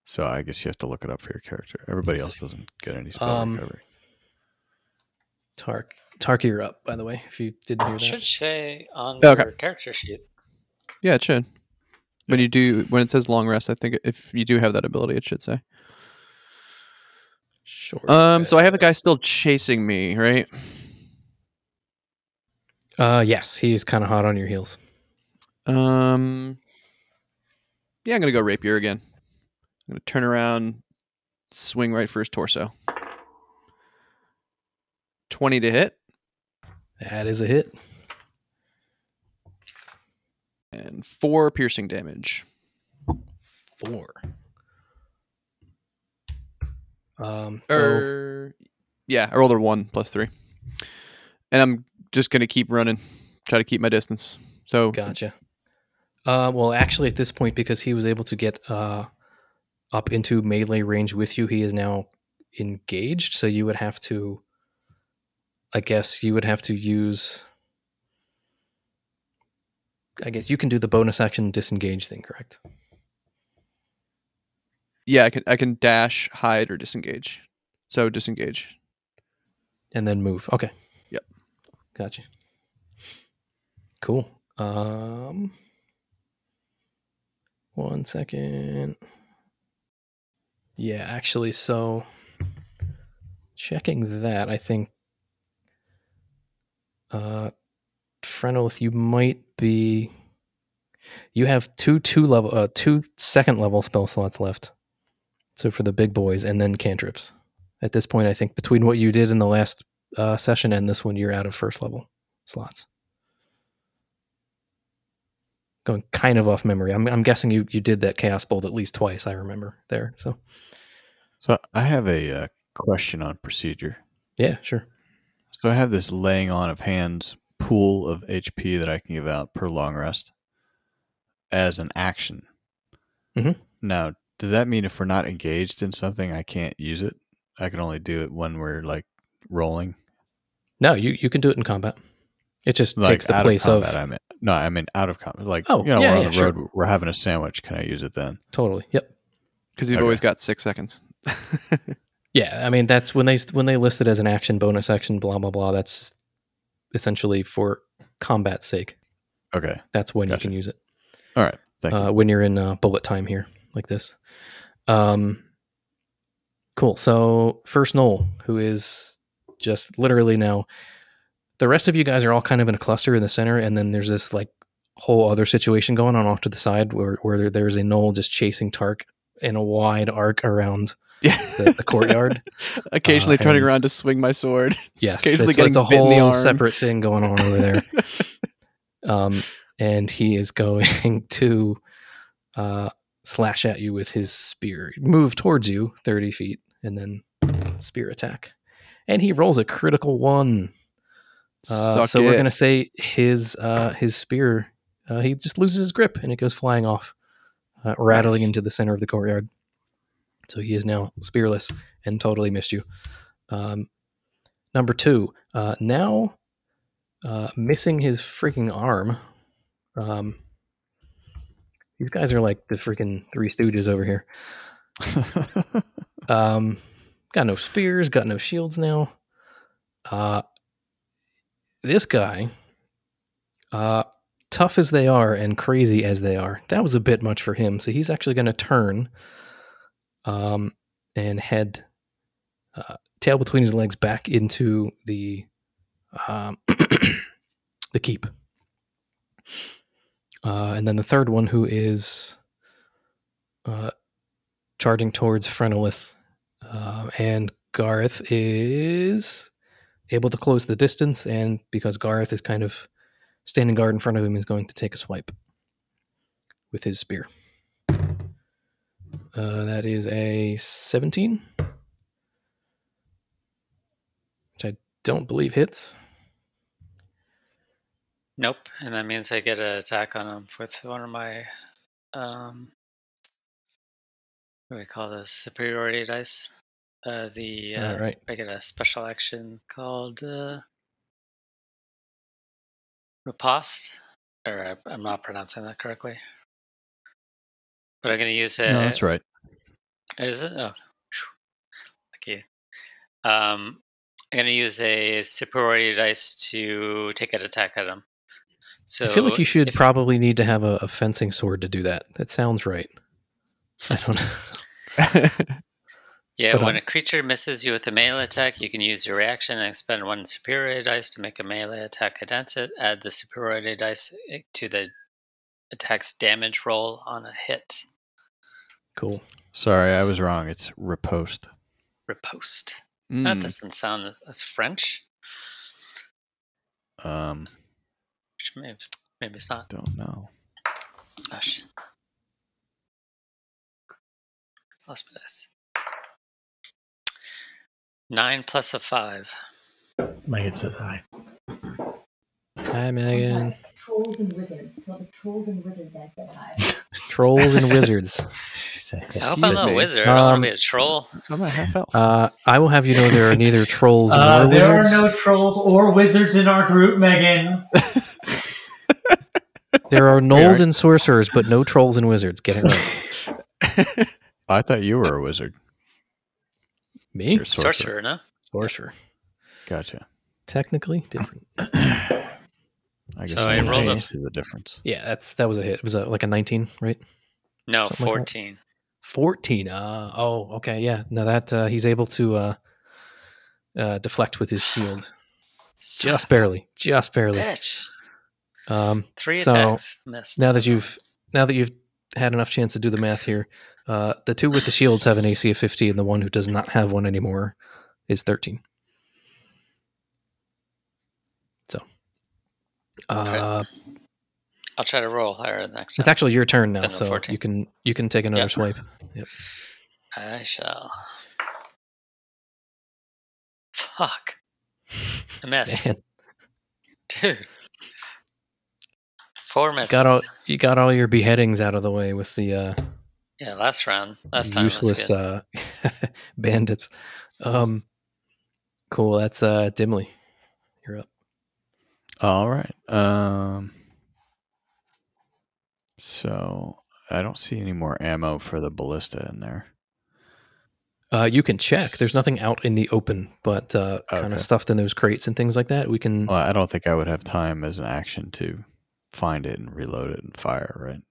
So I guess you have to look it up for your character. Everybody else doesn't get any spell Um, recovery. Tark, Tark, you're up. By the way, if you didn't hear It that. should say on Okay. your character sheet. Yeah, it should. When you do, when it says long rest, I think if you do have that ability, it should say. Short. Um, so I have the guy still chasing me, right? Uh, yes, he's kind of hot on your heels. Um, yeah, I'm gonna go rapier again. I'm gonna turn around, swing right for his torso. Twenty to hit That is a hit. and four piercing damage. Four. Um, so Or yeah, I rolled a one plus three, and I'm just gonna keep running, try to keep my distance. So Gotcha. Uh, well, actually, at this point, because he was able to get uh, up into melee range with you, he is now engaged. So you would have to, I guess, you would have to use. I guess you can do the bonus action disengage thing, correct? yeah, I can I can dash, hide, or disengage. So disengage. And then move. Okay. Yep. Gotcha. Cool. Um, one second. Yeah, actually, so checking that, I think, uh, Frenolith, you might be. You have two two level, uh, two second level spell slots left. So for the big boys, and then cantrips. At this point, I think between what you did in the last uh, session and this one, you're out of first level slots. Going kind of off memory. I'm, I'm guessing you you did that chaos bolt at least twice. I remember there. So So I have a uh, question on procedure. yeah, sure. So I have this laying on of hands pool of HP that I can give out per long rest as an action. Mhm. Now, does that mean if we're not engaged in something, I can't use it? I can only do it when we're like rolling, No, you you can do it in combat. It just like takes the out place of of. I mean, no, I mean out of combat. Like, Oh, you know, yeah, we're on yeah, the sure. road, we're having a sandwich. Can I use it then? totally. Yep. Because you've Okay. always got six seconds. *laughs* Yeah, I mean that's when they when they list it as an action, bonus action, blah blah blah. That's essentially for combat's sake. Okay, That's when Gotcha. you can use it. all right. Thank you. uh, when you're in uh, bullet time here, like this. Um, cool. So first gnoll, who is just literally now. The rest of you guys are all kind of in a cluster in the center, and then there's this like whole other situation going on off to the side where where there's a gnoll just chasing Tark in a wide arc around Yeah, the, the courtyard. *laughs* Occasionally Uh, turning around to swing my sword. Yes, Occasionally it's, getting it's a bit in the whole separate thing going on over there. *laughs* um, and he is going *laughs* to uh, slash at you with his spear. Move towards you thirty feet, and then spear attack. And he rolls a critical one. Uh, so we're gonna say his uh, his spear. Uh, he just loses his grip and it goes flying off, uh, rattling Nice. into the center of the courtyard. So he is now spearless and totally missed you. Um, number two, uh, now uh, missing his freaking arm. Um, these guys are like the freaking Three Stooges over here. *laughs* Um, got no spears, got no shields now. Uh, this guy, uh, tough as they are and crazy as they are, that was a bit much for him. So he's actually going to turn, um, and head, uh, tail between his legs back into the, um, *coughs* the keep. Uh, and then the third one, who is, uh, charging towards Frenolith. Um, and Garth is able to close the distance, and because Garth is kind of standing guard in front of him, is going to take a swipe with his spear. Uh, that is a 17. Which I don't believe hits. Nope, and that means I get an attack on him with one of my um, what do we call those superiority dice? Uh, the uh, right. I get a special action called uh, riposte, or I- I'm not pronouncing that correctly. But I'm going to use it. no, that's right. Is it? Oh, phew. lucky. Um, I'm going to use a superiority dice to take an attack at him. So I feel like you should if- probably need to have a, a fencing sword to do that. That sounds right. I don't know. *laughs* Yeah, But, when um, a creature misses you with a melee attack, you can use your reaction and expend one superiority dice to make a melee attack against it. Add the superiority dice eh, to the attack's damage roll on a hit. Cool. Sorry, I was wrong. It's riposte. Riposte. Mm. That doesn't sound as French. Um, Which maybe, maybe it's not. don't know. Shit. Lost my dice. Nine plus a five. Megan says hi. Hi, Megan. Trolls and wizards. Tell the trolls and wizards I said hi. Trolls and wizards. *laughs* She said, I hope I'm not a me. wizard. I want Um, to be a troll. So I'm a half elf. Uh, I will have you know there are neither *laughs* trolls Uh, nor there are no trolls or wizards in our group, Megan. *laughs* There are gnolls and sorcerers, but no trolls and wizards. Get it right. I thought you were a wizard. Me? A sorcerer. Sorcerer, no? Sorcerer. Gotcha. Technically different. *clears throat* I guess So I I didn't rolled a- see the difference. Yeah, that's that was a hit. It was a, like a 19, right? No, Something like 14. 14. Uh, oh, okay. Yeah. Now that uh, he's able to uh, uh, deflect with his shield. Just barely. Just barely. Bitch. Um, Three So, attacks missed. now that you've now that you've had enough chance to do the math here, uh, the two with the shields have an AC of 50, and the one who does not have one anymore is 13. So, uh, I'll try to roll higher next time. it's actually your turn now, so 14. you can you can take another Yep. swipe. I shall. Fuck. I *laughs* missed. Man, Dude. Four misses. got all you got all your beheadings out of the way with the uh, yeah, last round. Last time useless uh, *laughs* bandits. Um, cool. That's uh, Dimly. All right. Um. So I don't see any more ammo for the ballista in there. Uh, you can check. There's nothing out in the open, but uh, kind of stuffed in those crates and things like that. We can. Well, I don't think I would have time as an action to find it and reload it and fire. Right.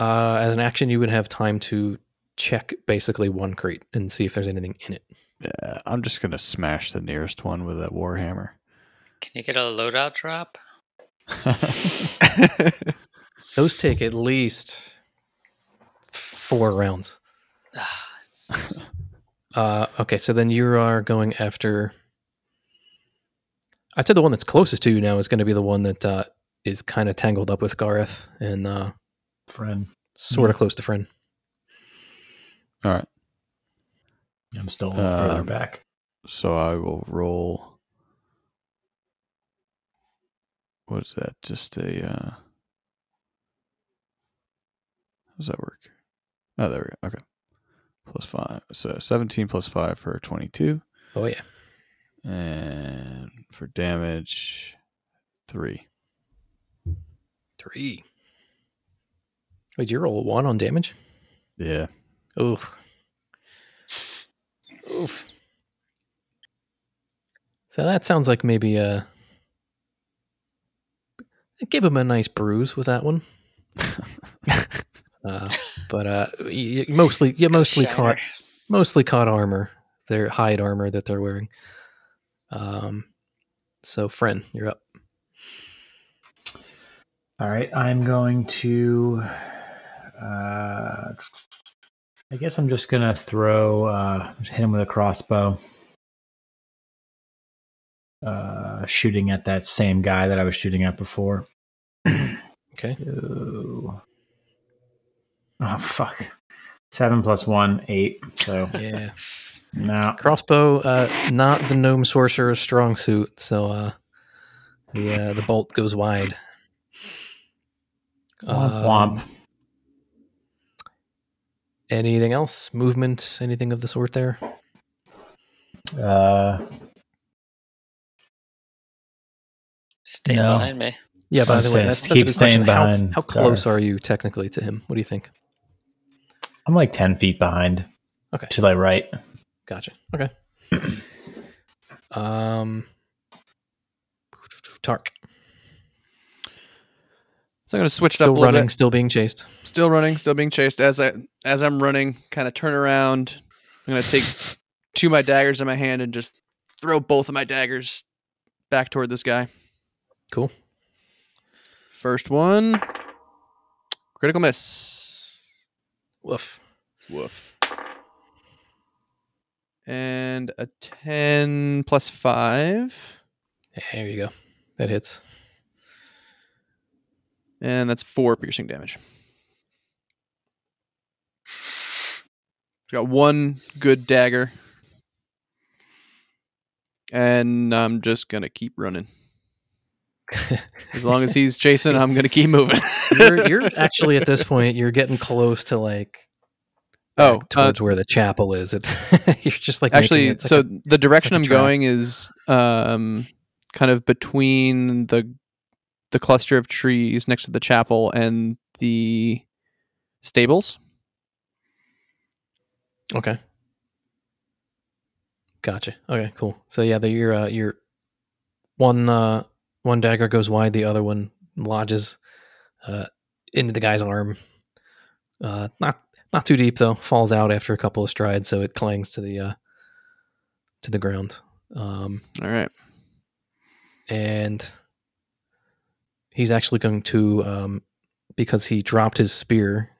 Uh, as an action, you would have time to check basically one crate and see if there's anything in it. Yeah. I'm just gonna smash the nearest one with that warhammer. Can you get a loadout drop? *laughs* Those take at least four rounds. Ah, *sighs* Uh, okay, so then you are going after. I'd say the one that's closest to you now is going to be the one that uh, is kind of tangled up with Gareth and uh, Fren. sort of close to Fren. All right. I'm still a further Um, back. So I will roll. What is that? Just a. Uh, how does that work? Oh, there we go. Okay. Plus five. So 17 plus five for 22. Oh yeah, And for damage, three. three. Wait, you roll a one on damage? Yeah. Oof. Oof. So that sounds like maybe give him a nice bruise with that one. *laughs* uh, but uh, y- y- mostly, it's yeah, got mostly shiner. caught, mostly caught armor. Their hide armor that they're wearing. Um, so, Fren, you're up. All right, I'm going to. Uh, I guess I'm just gonna throw. Uh, just hit him with a crossbow. Uh, shooting at that same guy that I was shooting at before. *clears throat* Okay. Ooh. Oh fuck! Seven plus one, eight. So *laughs* Yeah. no. Crossbow, uh, not the gnome sorcerer's strong suit, so uh, the uh, the bolt goes wide. Womp Um, womp. Anything else? Movement? Anything of the sort there? Uh, Stay No. behind me. Yeah, by I'm the way, saying that's, that's a keep good staying question. How- behind How, close Garth. are you technically to him? What do you think? I'm like ten feet behind. Okay. To the right. Gotcha. Okay. *clears throat* um, Tark So I'm gonna switch it still up a little running, bit. still being chased. Still running, still being chased. As I as I'm running, kind of turn around. I'm gonna take two of my daggers in my hand and just throw both of my daggers back toward this guy. Cool. First one, critical miss. Woof. Woof. And a ten plus five, There you go. That hits. and that's four piercing damage. Got one good dagger. And I'm just gonna keep running. As long as he's chasing, I'm gonna keep moving. *laughs* you're you're actually at this point you're getting close to like Oh, uh, towards where the chapel is. It's *laughs* you're just like actually making, it's like so a- the direction like i'm going is um kind of between the the cluster of trees next to the chapel and the stables okay. Gotcha. Okay, cool. So yeah, the your uh, you're one uh one dagger goes wide, the other one lodges uh into the guy's arm. Uh not not too deep though. Falls out after a couple of strides, so it clangs to the uh to the ground. Um all right and he's actually going to um, because he dropped his spear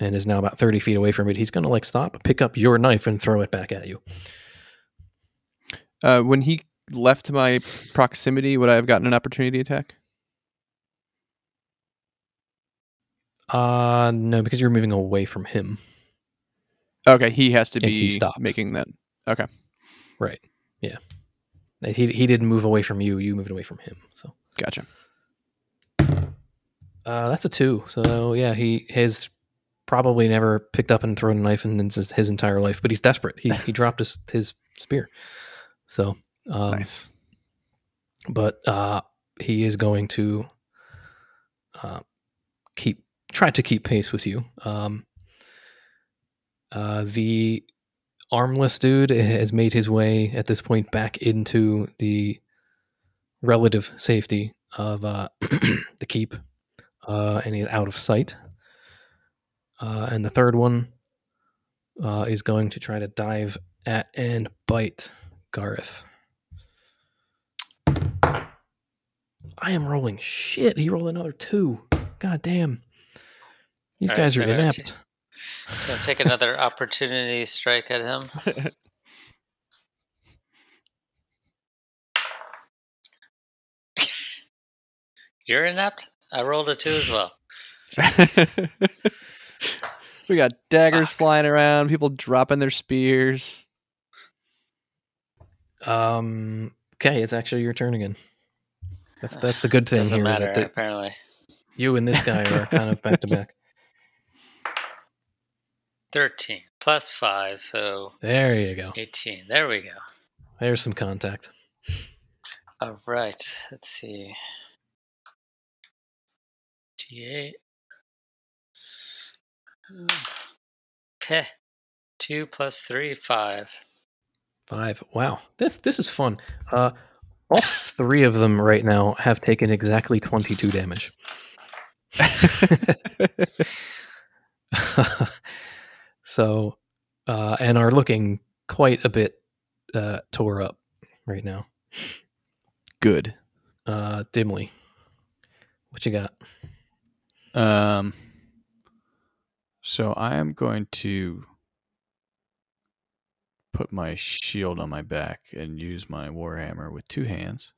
and is now about 30 feet away from it he's going to like stop pick up your knife and throw it back at you uh when he left to my proximity would i have gotten an opportunity attack? Uh no because you're moving away from him. Okay he has to And be stopped. making that. Okay. Right. Yeah. He, he didn't move away from you you moved away from him so. Gotcha. Uh that's a two. So yeah he has probably never picked up and thrown a knife in his, his entire life but he's desperate. He, he dropped his his spear. So um, nice but uh, he is going to uh, keep try to keep pace with you. Um, uh, the armless dude has made his way at this point back into the relative safety of uh, *clears throat* the keep, uh, and he's out of sight. Uh, and the third one uh, is going to try to dive at and bite Gareth. I am rolling shit. He rolled another two. God damn. These All right, guys so are I'm gonna inept. Gonna take another *laughs* opportunity strike at him. You're inept. I rolled a two as well. *laughs* we got daggers Fuck. flying around people dropping their spears Um. Okay, it's actually your turn again. That's that's the good thing Doesn't here is matter that apparently. you and this guy are kind of back to back. *laughs* Thirteen plus five, so There you go. eighteen. There we go. There's some contact. All right. Let's see. D8. Okay. Two plus three, five. Five. Wow. This this is fun. Uh, all three of them right now have taken exactly twenty-two damage. *laughs* so, uh, and are looking quite a bit uh, tore up right now. good Uh, dimly. What you got? Um. So I am going to put my shield on my back and use my warhammer with two hands.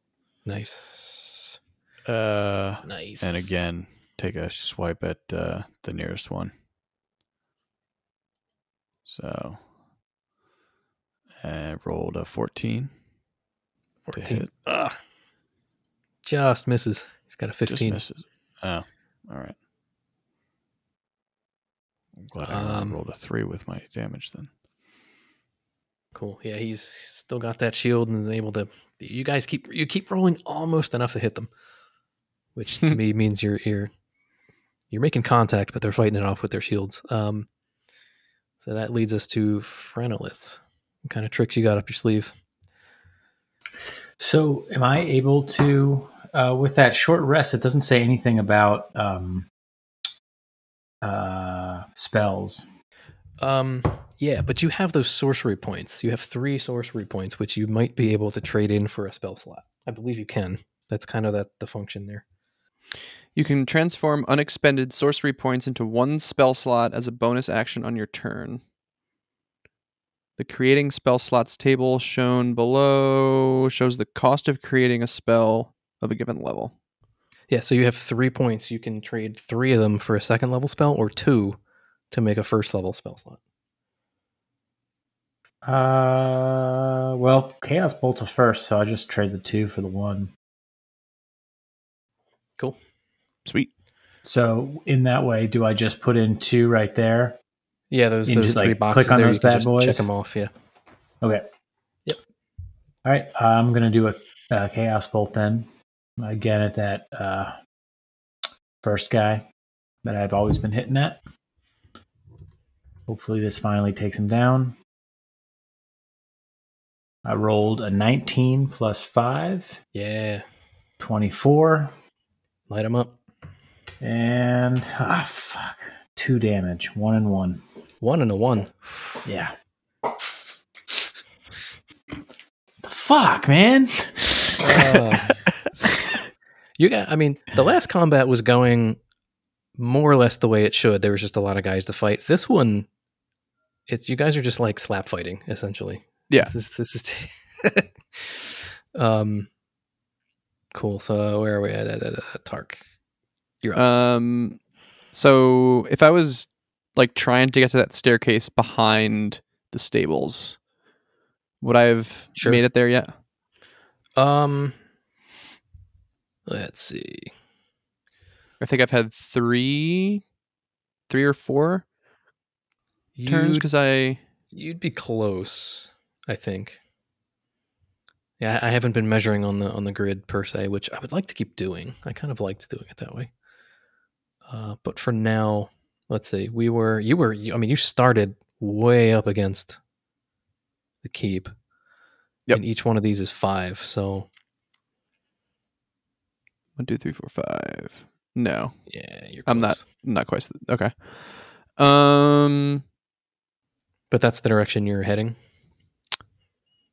Nice. Uh, Nice. and again, take a swipe at uh, the nearest one. So I rolled a 14. 14. hit. Ugh. Just misses. He's got a 15. Just 15. misses. Oh, all right. I'm glad I Um, rolled a three with my damage then. Cool. Yeah, he's still got that shield and is able to. You guys keep you keep rolling almost enough to hit them, which to me means you're you're you're making contact, but they're fighting it off with their shields. Um, so that leads us to Frenolith. What kind of tricks you got up your sleeve? So, am I able to, uh, with that short rest? It doesn't say anything about um, uh, spells. Um, yeah, but you have those sorcery points. You have three sorcery points, which you might be able to trade in for a spell slot. I believe you can. That's kind of that the function there. You can transform unexpended sorcery points into one spell slot as a bonus action on your turn. The creating spell slots table shown below shows the cost of creating a spell of a given level. Yeah, so you have three points. You can trade three of them for a second level spell, or two to make a first level spell slot. Uh, well, Chaos Bolt's a first, so I just trade the two for the one. Cool. Sweet. So, in that way, do I just put in two right there? Yeah, those those just, three like, boxes click on there. those bad boys? check them off. Yeah. Okay. Yep. All right. I'm going to do a, uh Chaos Bolt then. Again, at that uh, first guy that I've always been hitting at. Hopefully, this finally takes him down. I rolled a 19 plus 5, Yeah. 24, Light them up. and ah, fuck. Two damage, one and one. One and a one. Yeah. the fuck, man? Uh, you got. I mean, the last combat was going more or less the way it should. There was just a lot of guys to fight. This one, it's you guys are just like slap fighting essentially. Yeah. This is this is. *laughs* um. Cool. So where are we at? at, at, at Tark. You're up. Um, so if I was like trying to get to that staircase behind the stables, would I have Sure. made it there yet? Um. Let's see. I think I've had three, three or four turns because I you'd be close. I think. Yeah, I haven't been measuring on the on the grid per se, which I would like to keep doing. I kind of liked doing it that way. Uh, but for now, let's see. We were you were you- I mean you started way up against the keep. Yep. And each one of these is five, so one, two, three, four, five. No, yeah, you're. I'm not- not quite. Okay. Um, But that's the direction you're heading.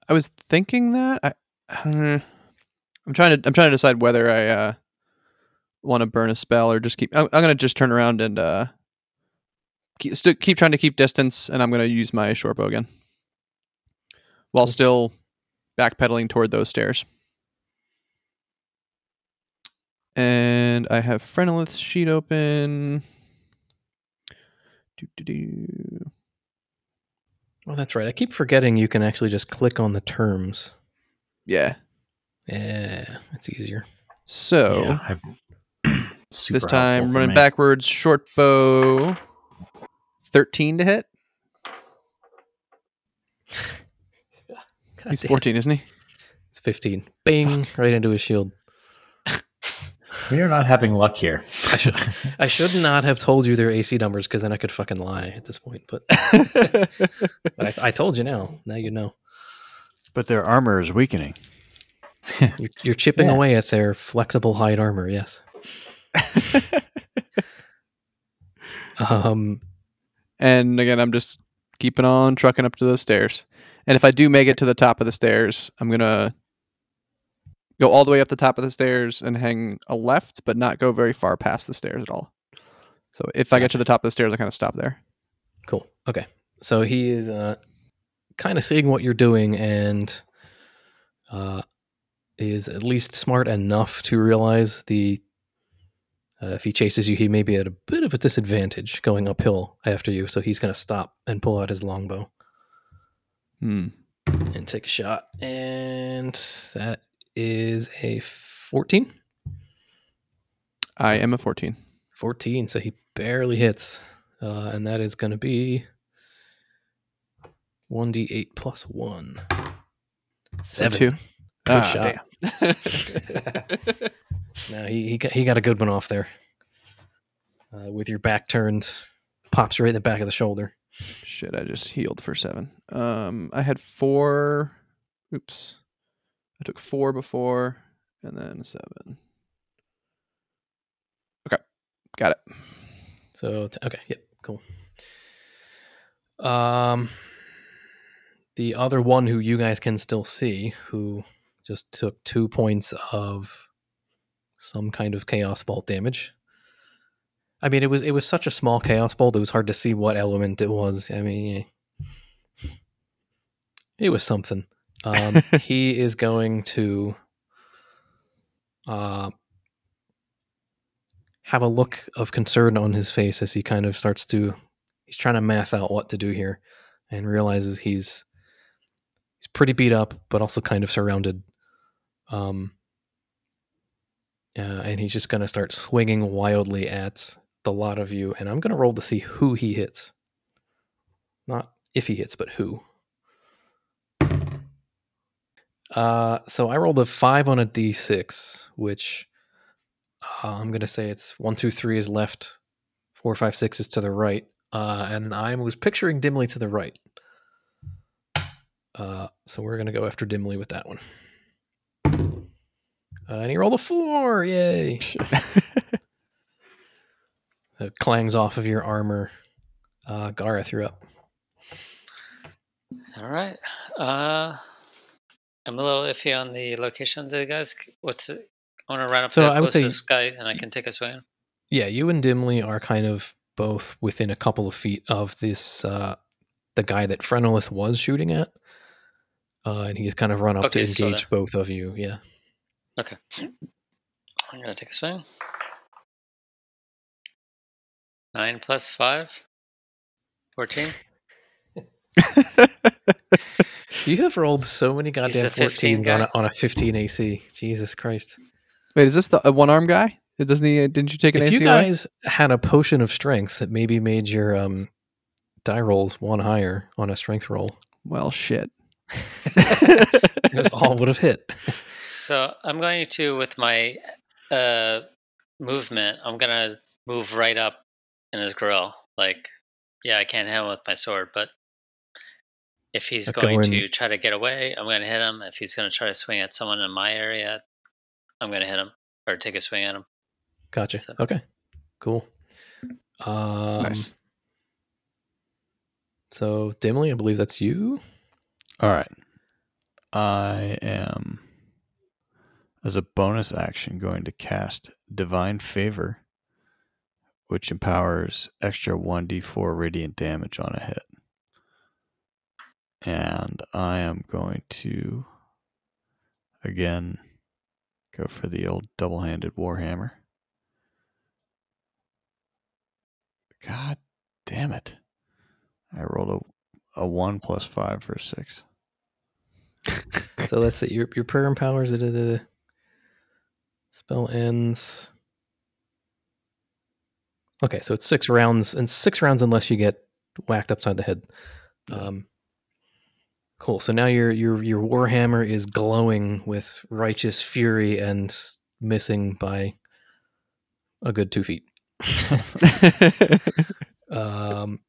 I was thinking that I, uh, I'm trying to I'm trying to decide whether I uh want to burn a spell or just keep. I'm, I'm gonna just turn around and uh keep st- keep trying to keep distance, and I'm gonna use my short bow again while Cool. still backpedaling toward those stairs. And I have Frenolith's sheet open. Doo-doo-doo. Oh, that's right. I keep forgetting you can actually just click on the terms. Yeah. Yeah, it's easier. So Yeah, *clears throat* this time running backwards, short bow, thirteen to hit. God *laughs* He's damn. fourteen, isn't he? It's 15. Bing, right into his shield. We are not having luck here. I should, I should not have told you their AC numbers because then I could fucking lie at this point. But, *laughs* but I, I told you now. Now you know. But their armor is weakening. *laughs* You're, you're chipping Yeah. away at their flexible hide armor. Yes. *laughs* Um. and again, I'm just keeping on trucking up to the stairs. And if I do make it to the top of the stairs, I'm gonna go all the way up the top of the stairs and hang a left, but not go very far past the stairs at all. So if I get to the top of the stairs, I kind of stop there. Cool. Okay. So he is uh, kind of seeing what you're doing and uh, is at least smart enough to realize the Uh, if he chases you, he may be at a bit of a disadvantage going uphill after you, so he's going to stop and pull out his longbow Hmm. and take a shot. And that is a 14. I am a 14. 14, so he barely hits. Uh, and that is going to be 1d8 plus 1. So Seven. two. Good Ah, shot. *laughs* *laughs* No, he, he, got, he got a good one off there. Uh, with your back turned, pops right in the back of the shoulder. Shit, I just healed for seven. Um, I had four. Oops. I took four before, and then seven. Okay, got it. So t- okay, yep, cool. Um, the other one who you guys can still see, who just took two points of some kind of chaos bolt damage. I mean, it was it was such a small chaos bolt; it was hard to see what element it was. I mean, eh. it was something. Um, *laughs* he is going to uh, have a look of concern on his face as he kind of starts to he's trying to math out what to do here and realizes he's he's pretty beat up but also kind of surrounded. Um uh, and he's just going to start swinging wildly at the lot of you and i'm going to roll to see who he hits. Not if he hits but who uh so i rolled a 5 on a d6 which uh, I'm gonna say it's one, two, three is left, four, five, six is to the right, uh, and I was picturing dimly to the right. Uh, so we're gonna go after dimly with that one. Uh, and he rolled a four! Yay! *laughs* so it clangs off of your armor. Uh, Gareth, you're up. All right. Uh, I'm a little iffy on the locations of the guys. What's it? I want to run up So I the would say- closest guy and I can take a swing. Yeah, you and Dimly are kind of both within a couple of feet of this uh the guy that Frenolith was shooting at. Uh, and he's kind of run up Okay, to engage both of you. Yeah. Okay. I'm going to take a swing. Nine plus five. 14. You have rolled so many goddamn the 15 14s on a, on a 15 AC. Jesus Christ. Wait, is this the one arm guy? Doesn't he? Didn't you take an if AC you away? guys had a potion of strength that maybe made your um die rolls one higher on a strength roll, Well, shit. *laughs* those all would have hit. So I'm going to, with my uh, movement, I'm going to move right up in his grill. Like, yeah, I can't hit him with my sword, but if he's going going- to try to get away, I'm going to hit him. If he's going to try to swing at someone in my area, I'm going to hit him or take a swing at him. Gotcha. So- Okay. Cool. Um, nice. So, Dimly, I believe that's you. All right. I am, as a bonus action, going to cast Divine Favor, which empowers extra 1d4 radiant damage on a hit. And I am going to, again, go for the old double handed Warhammer. God damn it. I rolled a, a 1 plus 5 for a 6. So let's see. Your your prayer empowers it. The spell ends. Okay, so it's six rounds and six rounds unless you get whacked upside the head. Um, cool. So now your your your warhammer is glowing with righteous fury and missing by a good two feet. *laughs* Um,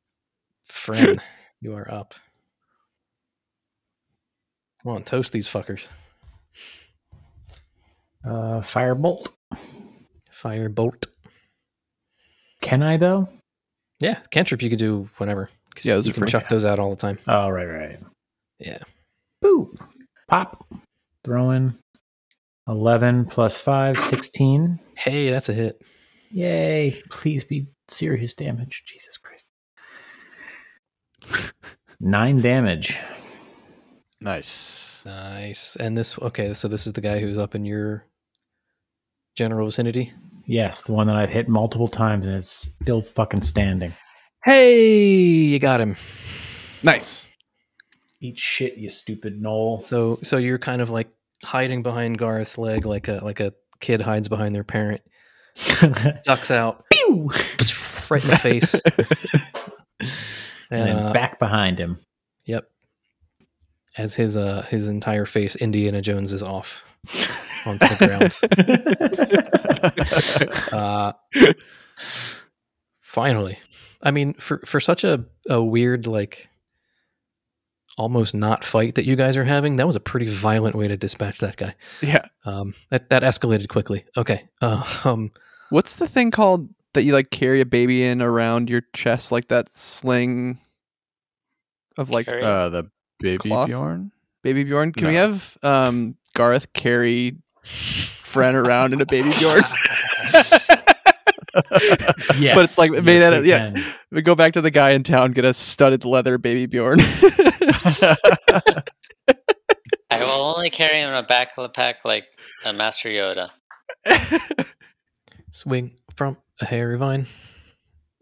Fren, *laughs* you are up. Come on, toast these fuckers. Uh, firebolt. Fire bolt. Can I though? Yeah, cantrip you could do whenever. 'cause Yeah, those you are can free. chuck those out all the time. Oh, right, right. Yeah. Boo. Pop. Throw in 11 plus 5, 16. Hey, that's a hit. Yay. Please be serious damage. Jesus Christ. Nine damage. Nice. Nice. And this okay, so this is the guy who's up in your general vicinity. Yes, the one that I've hit multiple times and it's still fucking standing. Hey, you got him. Nice. Eat shit, you stupid gnoll. So so you're kind of like hiding behind Garth's leg like a like a kid hides behind their parent. *laughs* Ducks out. Pew! Right in the face. *laughs* and then Uh, back behind him. Yep. As his uh his entire face, Indiana Jones is off onto the ground. *laughs* Uh, finally, I mean, for for such a a weird like almost not fight that you guys are having, that was a pretty violent way to dispatch that guy. Yeah. Um, that that escalated quickly. Okay. Uh, *laughs* um, What's the thing called that you like carry a baby in around your chest like that sling of like Uh, the baby Cloth? Bjorn. baby Bjorn? Can we have um Garth carry Fren around in a baby Bjorn? Yes, *laughs* *laughs* But it's like made yes, out of- yeah. can. we go back to the guy in town, get a studded leather baby Bjorn. *laughs* I will only carry him in a backpack like a Master Yoda. *laughs* swing from a hairy vine.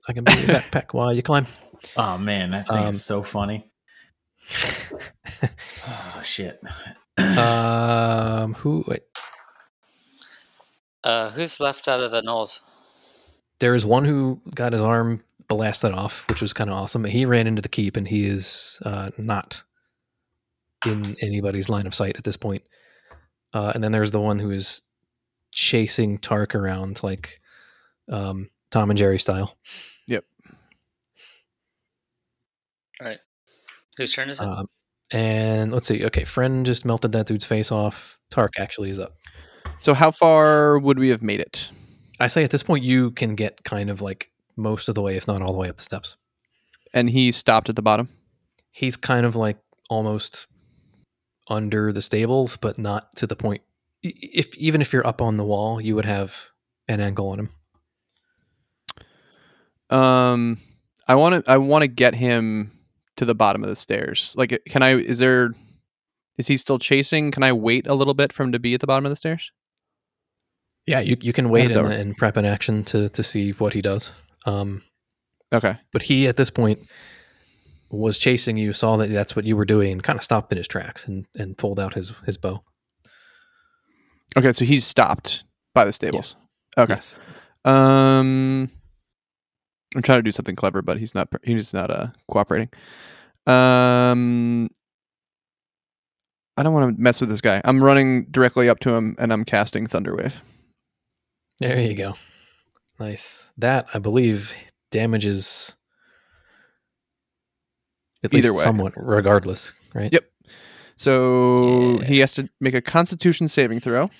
I can be your backpack while you climb. *laughs* Oh man, that thing Um, is so funny. Oh shit. Um, who? Wait, Uh, who's left out of the gnolls? there is one who got his arm blasted off, which was kind of awesome. He ran into the keep, and he is uh, not in anybody's line of sight at this point. Uh, and then there's the one who is chasing Tark around like um, Tom and Jerry style. Yep. All right. Whose turn is it? Um, and let's see. Okay, Fren just melted that dude's face off. Tark actually is up. so how far would we have made it? I say at this point you can get kind of like most of the way, if not all the way up the steps. And he stopped at the bottom. He's kind of like almost under the stables, but not to the point. If even if you're up on the wall, you would have an angle on him. Um, I want to. I want to get him to the bottom of the stairs. Like, can I? Is there? Is he still chasing? Can I wait a little bit for him to be at the bottom of the stairs? Yeah, you you can wait and, and prep an action to to see what he does. Um, Okay. but he at this point was chasing you, saw that that's what you were doing, and kind of stopped in his tracks and and pulled out his his bow. Okay. So he's stopped by the stables. Okay. Yes. Um, I'm trying to do something clever, but he's not. He's not uh cooperating. Um, I don't want to mess with this guy. I'm running directly up to him and I'm casting Thunderwave. There you go. Nice. That I believe damages at Either least way. somewhat, regardless, right? Yep. So Yeah. he has to make a Constitution saving throw.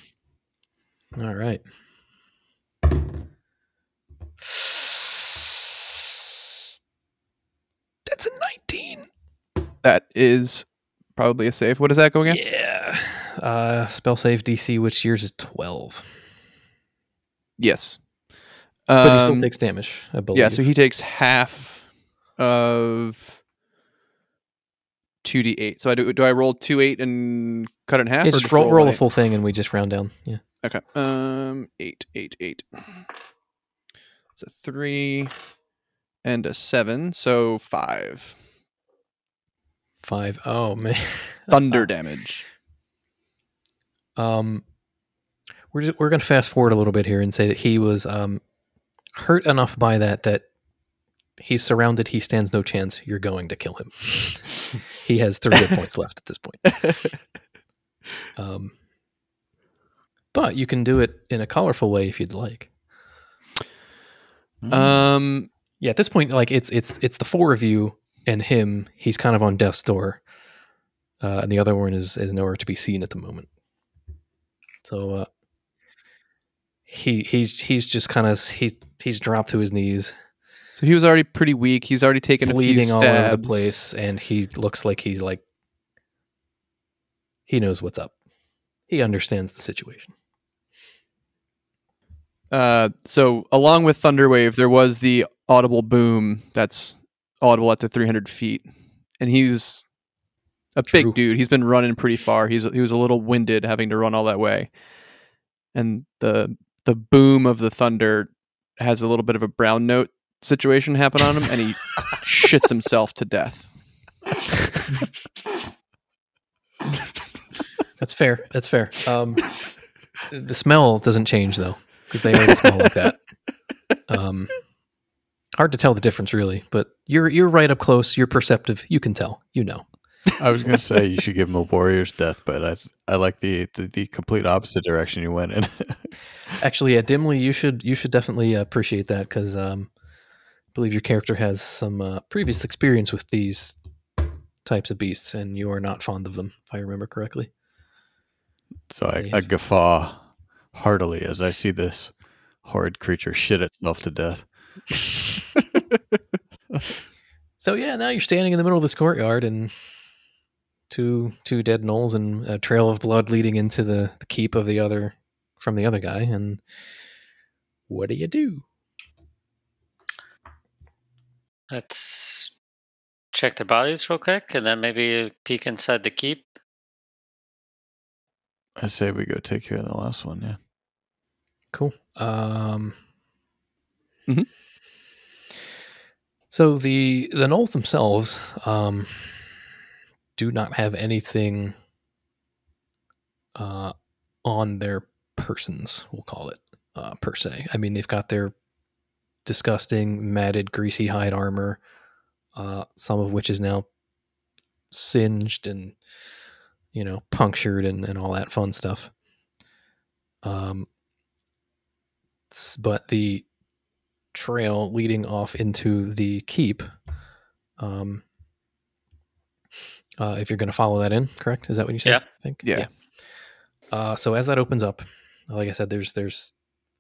All right. That's a 19. That is probably a save. What does that go against? Yeah. Uh, spell save DC, which yours is 12. Yes. But he still Um, takes damage, I believe. Yeah, so he takes half of two d eight. So I do. Do I roll two eight and cut it in half? Or just roll, roll a eight? full thing and we just round down. Yeah. Okay. Um, eight, eight, eight. It's a three and a seven, so five Five. Oh, *laughs* man. thunder damage. Um, we're just, we're going to fast forward a little bit here and say that he was um, hurt enough by that that he's surrounded. He stands no chance. You're going to kill him. he has three hit points left at this point. *laughs* Um, but you can do it in a colorful way if you'd like. Um, Yeah, at this point, like it's it's it's the four of you and him. He's kind of on death's door, uh, and the other one is is nowhere to be seen at the moment. So uh, he he's he's just kind of he he's dropped to his knees, so he was already pretty weak. He's already taken a bleeding few all over the place, and he looks like he's like he knows what's up. He understands the situation. Uh, so along with Thunderwave, there was the audible boom that's audible up to 300 feet, and he's a True. big dude. He's been running pretty far. He's he was a little winded having to run all that way, and the the boom of the thunder has a little bit of a brown note situation happen on him, and he shits himself to death. That's fair. That's fair. Um, the smell doesn't change though, because they already smell like that. Um, hard to tell the difference, really. But you're you're right up close. You're perceptive. You can tell. You know. I was gonna say you should give him a warrior's death, but I I like the the, the complete opposite direction you went in. *laughs* Actually, yeah, dimly, you should you should definitely appreciate that because um, I believe your character has some uh, previous experience with these types of beasts, and you are not fond of them, if I remember correctly. so I, I guffaw heartily as I see this horrid creature shit itself to death. *laughs* So yeah, now you're standing in the middle of this courtyard, and two two dead gnolls and a trail of blood leading into the, the keep of the other from the other guy. And what do you do? Let's check their bodies real quick, and then maybe peek inside the keep. I say we go take care of the last one. Yeah. Cool. Um, Mhm. So the the gnolls themselves um, do not have anything uh, on their persons. We'll call it uh, per se. I mean, they've got their disgusting, matted, greasy hide armor, uh, some of which is now singed and you know punctured and, and all that fun stuff. Um, but the trail leading off into the keep um uh, if you're going to follow that in correct? Is that what you said Yeah. i think? Yeah. uh, so as that opens up like i said there's there's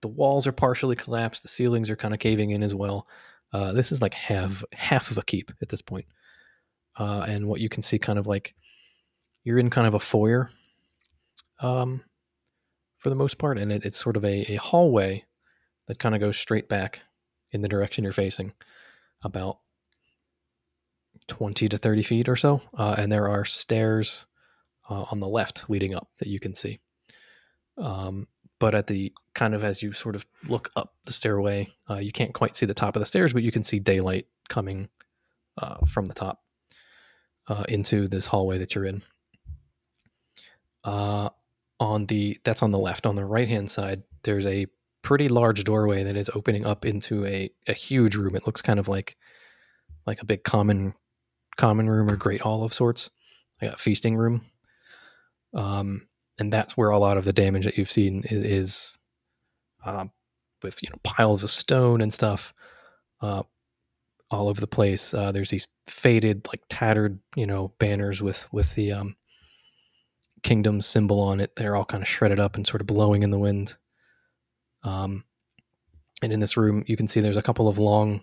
the walls are partially collapsed the ceilings are kind of caving in as well. Uh, this is like half half of a keep at this point. Uh, and what you can see kind of like you're in kind of a foyer um, for the most part and it, it's sort of a, a hallway that kind of goes straight back in the direction you're facing about 20 to 30 feet or so uh, and there are stairs uh, on the left leading up that you can see. Um, but at the kind of as you sort of look up the stairway uh, you can't quite see the top of the stairs but you can see daylight coming uh, from the top uh, into this hallway that you're in. Uh, on the that's on the left. On the right hand side there's a pretty large doorway that is opening up into a, a huge room. It looks kind of like like a big common common room or great hall of sorts, like a feasting room. Um, and that's where a lot of the damage that you've seen is, is um, with you know piles of stone and stuff uh, all over the place. Uh, there's these faded, like tattered, you know, banners with with the um, kingdom symbol on it. They're all kind of shredded up and sort of blowing in the wind. Um, and in this room, you can see there's a couple of long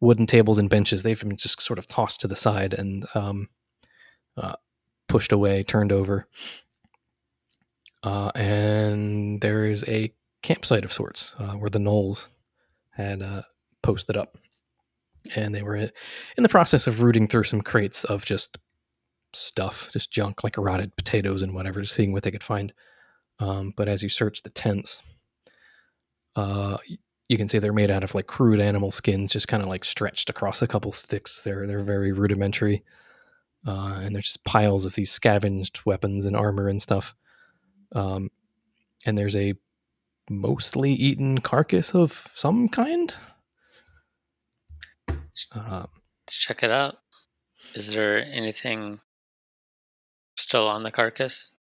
wooden tables and benches. They've been just sort of tossed to the side and um, uh, pushed away, turned over. Uh, and there is a campsite of sorts uh, where the gnolls had uh, posted up. And they were in the process of rooting through some crates of just stuff, just junk like rotted potatoes and whatever, seeing what they could find. Um, but as you search the tents, uh, you can see they're made out of like crude animal skins, just kind of like stretched across a couple sticks. They're they're very rudimentary, uh, and there's just piles of these scavenged weapons and armor and stuff. Um, and there's a mostly eaten carcass of some kind. Um, Let's check it out. Is there anything still on the carcass?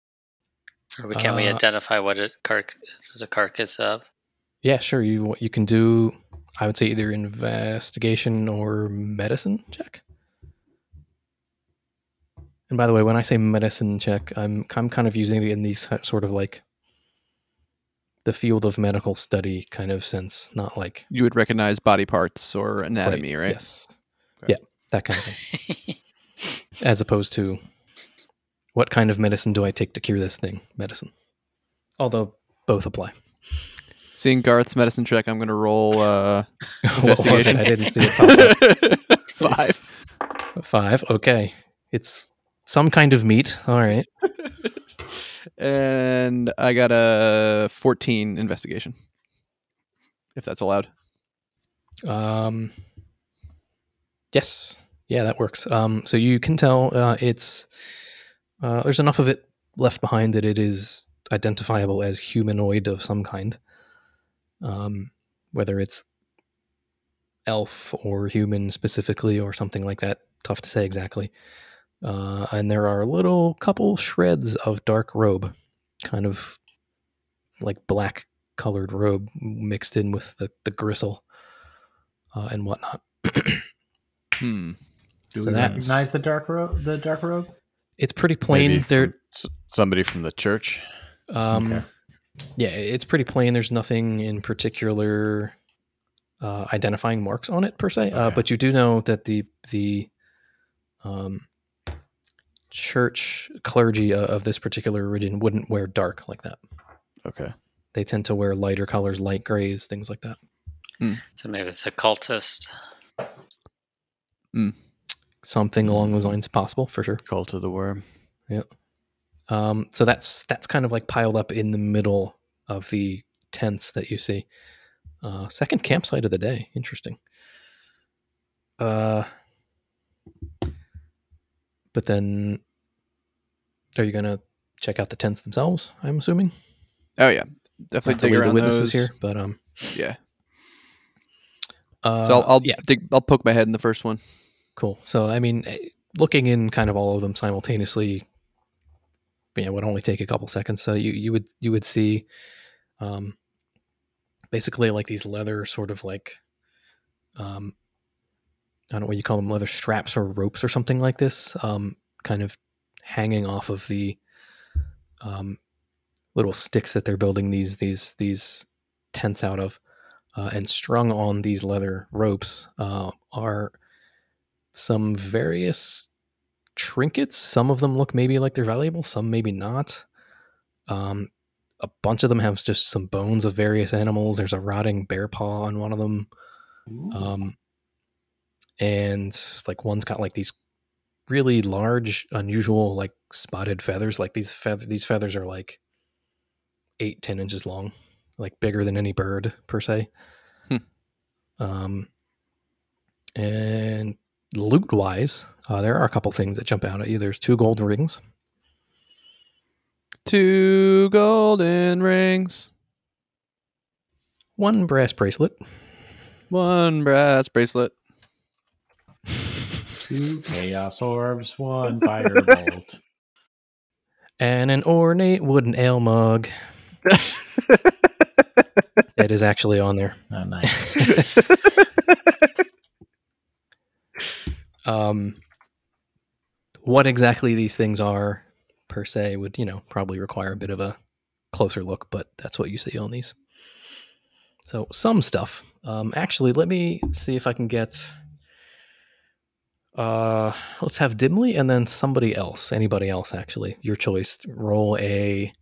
Or we, can we Uh, identify what it carcass is a carcass of? Yeah, sure. You you can do. I would say either investigation or medicine check. And by the way, when I say medicine check, I'm I'm kind of using it in these sort of like the field of medical study kind of sense, not like You would recognize body parts or anatomy, right? Yes. Okay. Yeah, that kind of thing. *laughs* As opposed to what kind of medicine do I take to cure this thing? Medicine. Although both apply. Seeing Garth's medicine check, I'm going to roll uh, *laughs* What was it? investigation. I didn't see it. *laughs* Five. Five. Okay. It's some kind of meat. All right. *laughs* and I got a 14 investigation. If that's allowed. Um, yes, yeah, that works. Um, so you can tell uh, it's uh, there's enough of it left behind that it is identifiable as humanoid of some kind. Um, whether it's elf or human specifically or something like that, tough to say exactly. Uh, and there are a little couple shreds of dark robe, kind of like black colored robe mixed in with the, the gristle uh, and whatnot. *clears throat* Hmm. Do So we that's- recognize the dark robe? The dark robe? It's pretty plain. Maybe There, somebody from the church. um, Okay. Yeah, it's pretty plain. There's nothing in particular uh, identifying marks on it per se, uh, but you do know that the the um, church clergy uh, of this particular religion wouldn't wear dark like that. Okay. They tend to wear lighter colors, light grays, things like that. So maybe it's a cultist. Something along those lines, possible for sure. Cult of the worm. Um, so that's that's kind of like piled up in the middle of the tents that you see. Uh, second campsite of the day. Interesting. Uh, but then, are you gonna check out the tents themselves? I'm assuming. Oh yeah, definitely dig around the witnesses those. here, but um, Yeah. uh, So I'll, I'll yeah, dig. I'll poke my head in the first one. cool. So I mean, eh, looking in kind of all of them simultaneously, yeah, would only take a couple seconds. So you you would you would see, um, basically like these leather sort of like, um, I don't know what you call them, leather straps or ropes or something like this, um, kind of hanging off of the, um, little sticks that they're building these these these tents out of, uh, and strung on these leather ropes uh, are some various trinkets. Some of them look maybe like they're valuable, some maybe not. Um, a bunch of them have just some bones of various animals. There's a rotting bear paw on one of them. Um, and like one's got like these really large, unusual, like spotted feathers. Like these feather, these feathers are like eight, ten inches long, like bigger than any bird per se. Hmm. Um, and loot wise, uh, there are a couple things that jump out at you. There's two gold rings. Two golden rings, one brass bracelet, one brass bracelet. *laughs* Two chaos orbs, one fire bolt. *laughs* and an ornate wooden ale mug. *laughs* It is actually on there. Oh, nice. Um, what exactly these things are, per se, would you know probably require a bit of a closer look, but that's what you see on these. So some stuff. Um, actually, let me see if I can get. Uh, let's have Dimly and then somebody else. Anybody else, actually, your choice. Roll a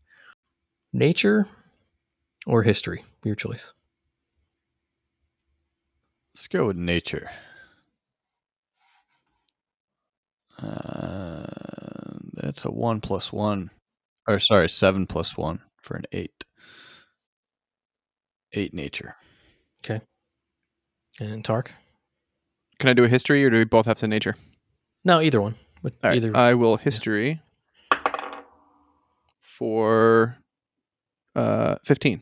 nature or history. Your choice. Let's go with nature. Uh, that's a one plus one, or sorry, seven plus one for an eight. Eight nature. Okay. And Tark. Can I do a history, or do we both have to nature? No, either one. But All right, either. I will history for uh, fifteen.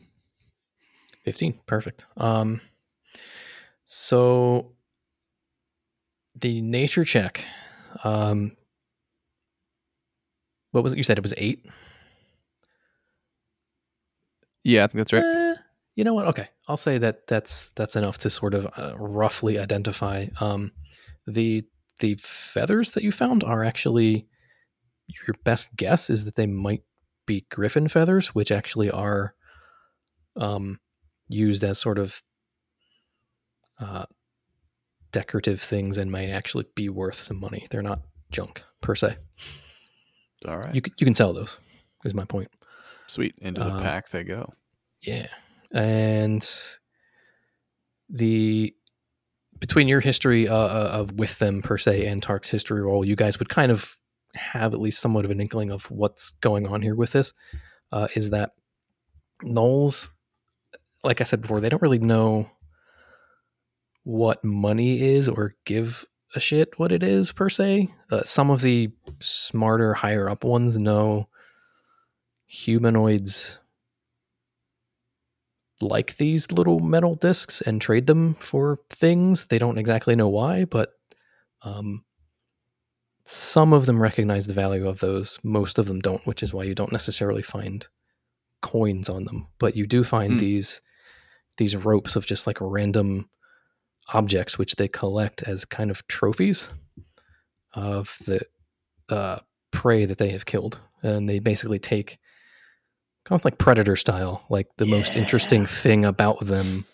15 perfect um so the nature check um what was it you said? It was eight? Yeah, I think that's right. Eh, you know what? Okay. I'll say that that's that's enough to sort of uh, roughly identify. Um the the feathers that you found are actually your best guess is that they might be griffin feathers which actually are um used as sort of uh, decorative things and might actually be worth some money. They're not junk per se. All right. You can, you can sell those. Is my point. Sweet. Into the um, pack they go. Yeah, and the between your history uh, uh, of with them per se and Tark's history roll, you guys would kind of have at least somewhat of an inkling of what's going on here with this uh, is that gnolls, like I said before, they don't really know what money is or give a shit what it is per se. Uh, some of the smarter, higher up ones know humanoids like these little metal discs and trade them for things. They don't exactly know why, but um, some of them recognize the value of those. Most of them don't, which is why you don't necessarily find coins on them. But you do find Hmm. these these ropes of just like random objects, which they collect as kind of trophies of the uh, prey that they have killed, and they basically take kind of like predator style, like the most interesting thing about them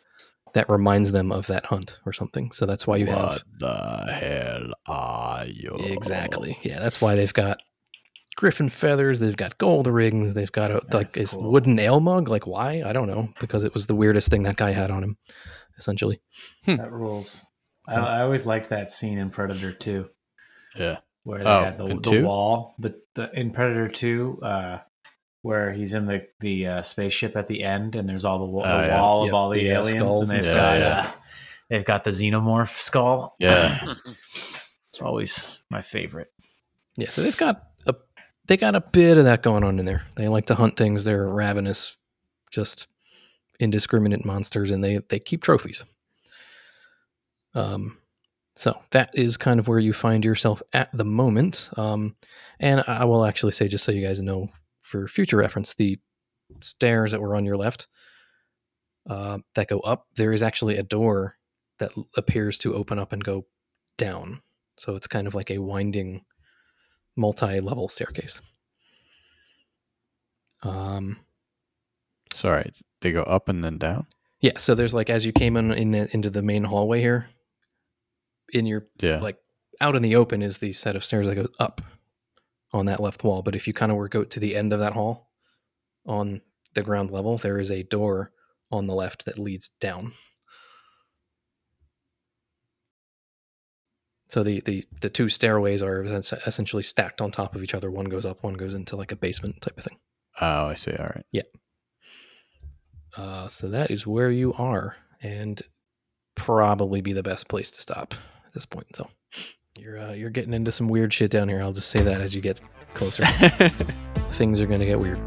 that reminds them of that hunt or something. So that's why you what have the hell are you? exactly, yeah. That's why they've got griffin feathers, they've got gold rings, they've got a, like his cool. wooden ale mug. Like why? I don't know because it was the weirdest thing that guy had on him, essentially. That rules. I, So- I always liked that scene in Predator 2 Yeah. where they Oh, had the, the wall. The, the in Predator 2, uh, where he's in the the uh, spaceship at the end, and there's all the, wa- Oh, the yeah. wall of Yep, all the, the, uh, aliens, skulls and and they've stuff. got Yeah, uh, they've got the xenomorph skull. Yeah. *coughs* it's always my favorite. Yeah, so they've got a they got a bit of that going on in there. They like to hunt things. They're ravenous, just indiscriminate monsters, and they they keep trophies. Um, so that is kind of where you find yourself at the moment. Um, and I will actually say, just so you guys know, for future reference, the stairs that were on your left uh, that go up, there is actually a door that appears to open up and go down. So it's kind of like a winding multi-level staircase. Um, Sorry. They go up and then down? yeah, so there's like as you came in, in the, into the main hallway here, in your Yeah. like out in the open is the set of stairs that goes up on that left wall. But if you kind of work out to the end of that hall on the ground level, there is a door on the left that leads down. So the, the, the two stairways are essentially stacked on top of each other. One goes up, one goes into like a basement type of thing. Oh, I see. All right. Uh, so that is where you are, and probably be the best place to stop at this point. So you're uh, you're getting into some weird shit down here. I'll just say that as you get closer, *laughs* things are going to get weird.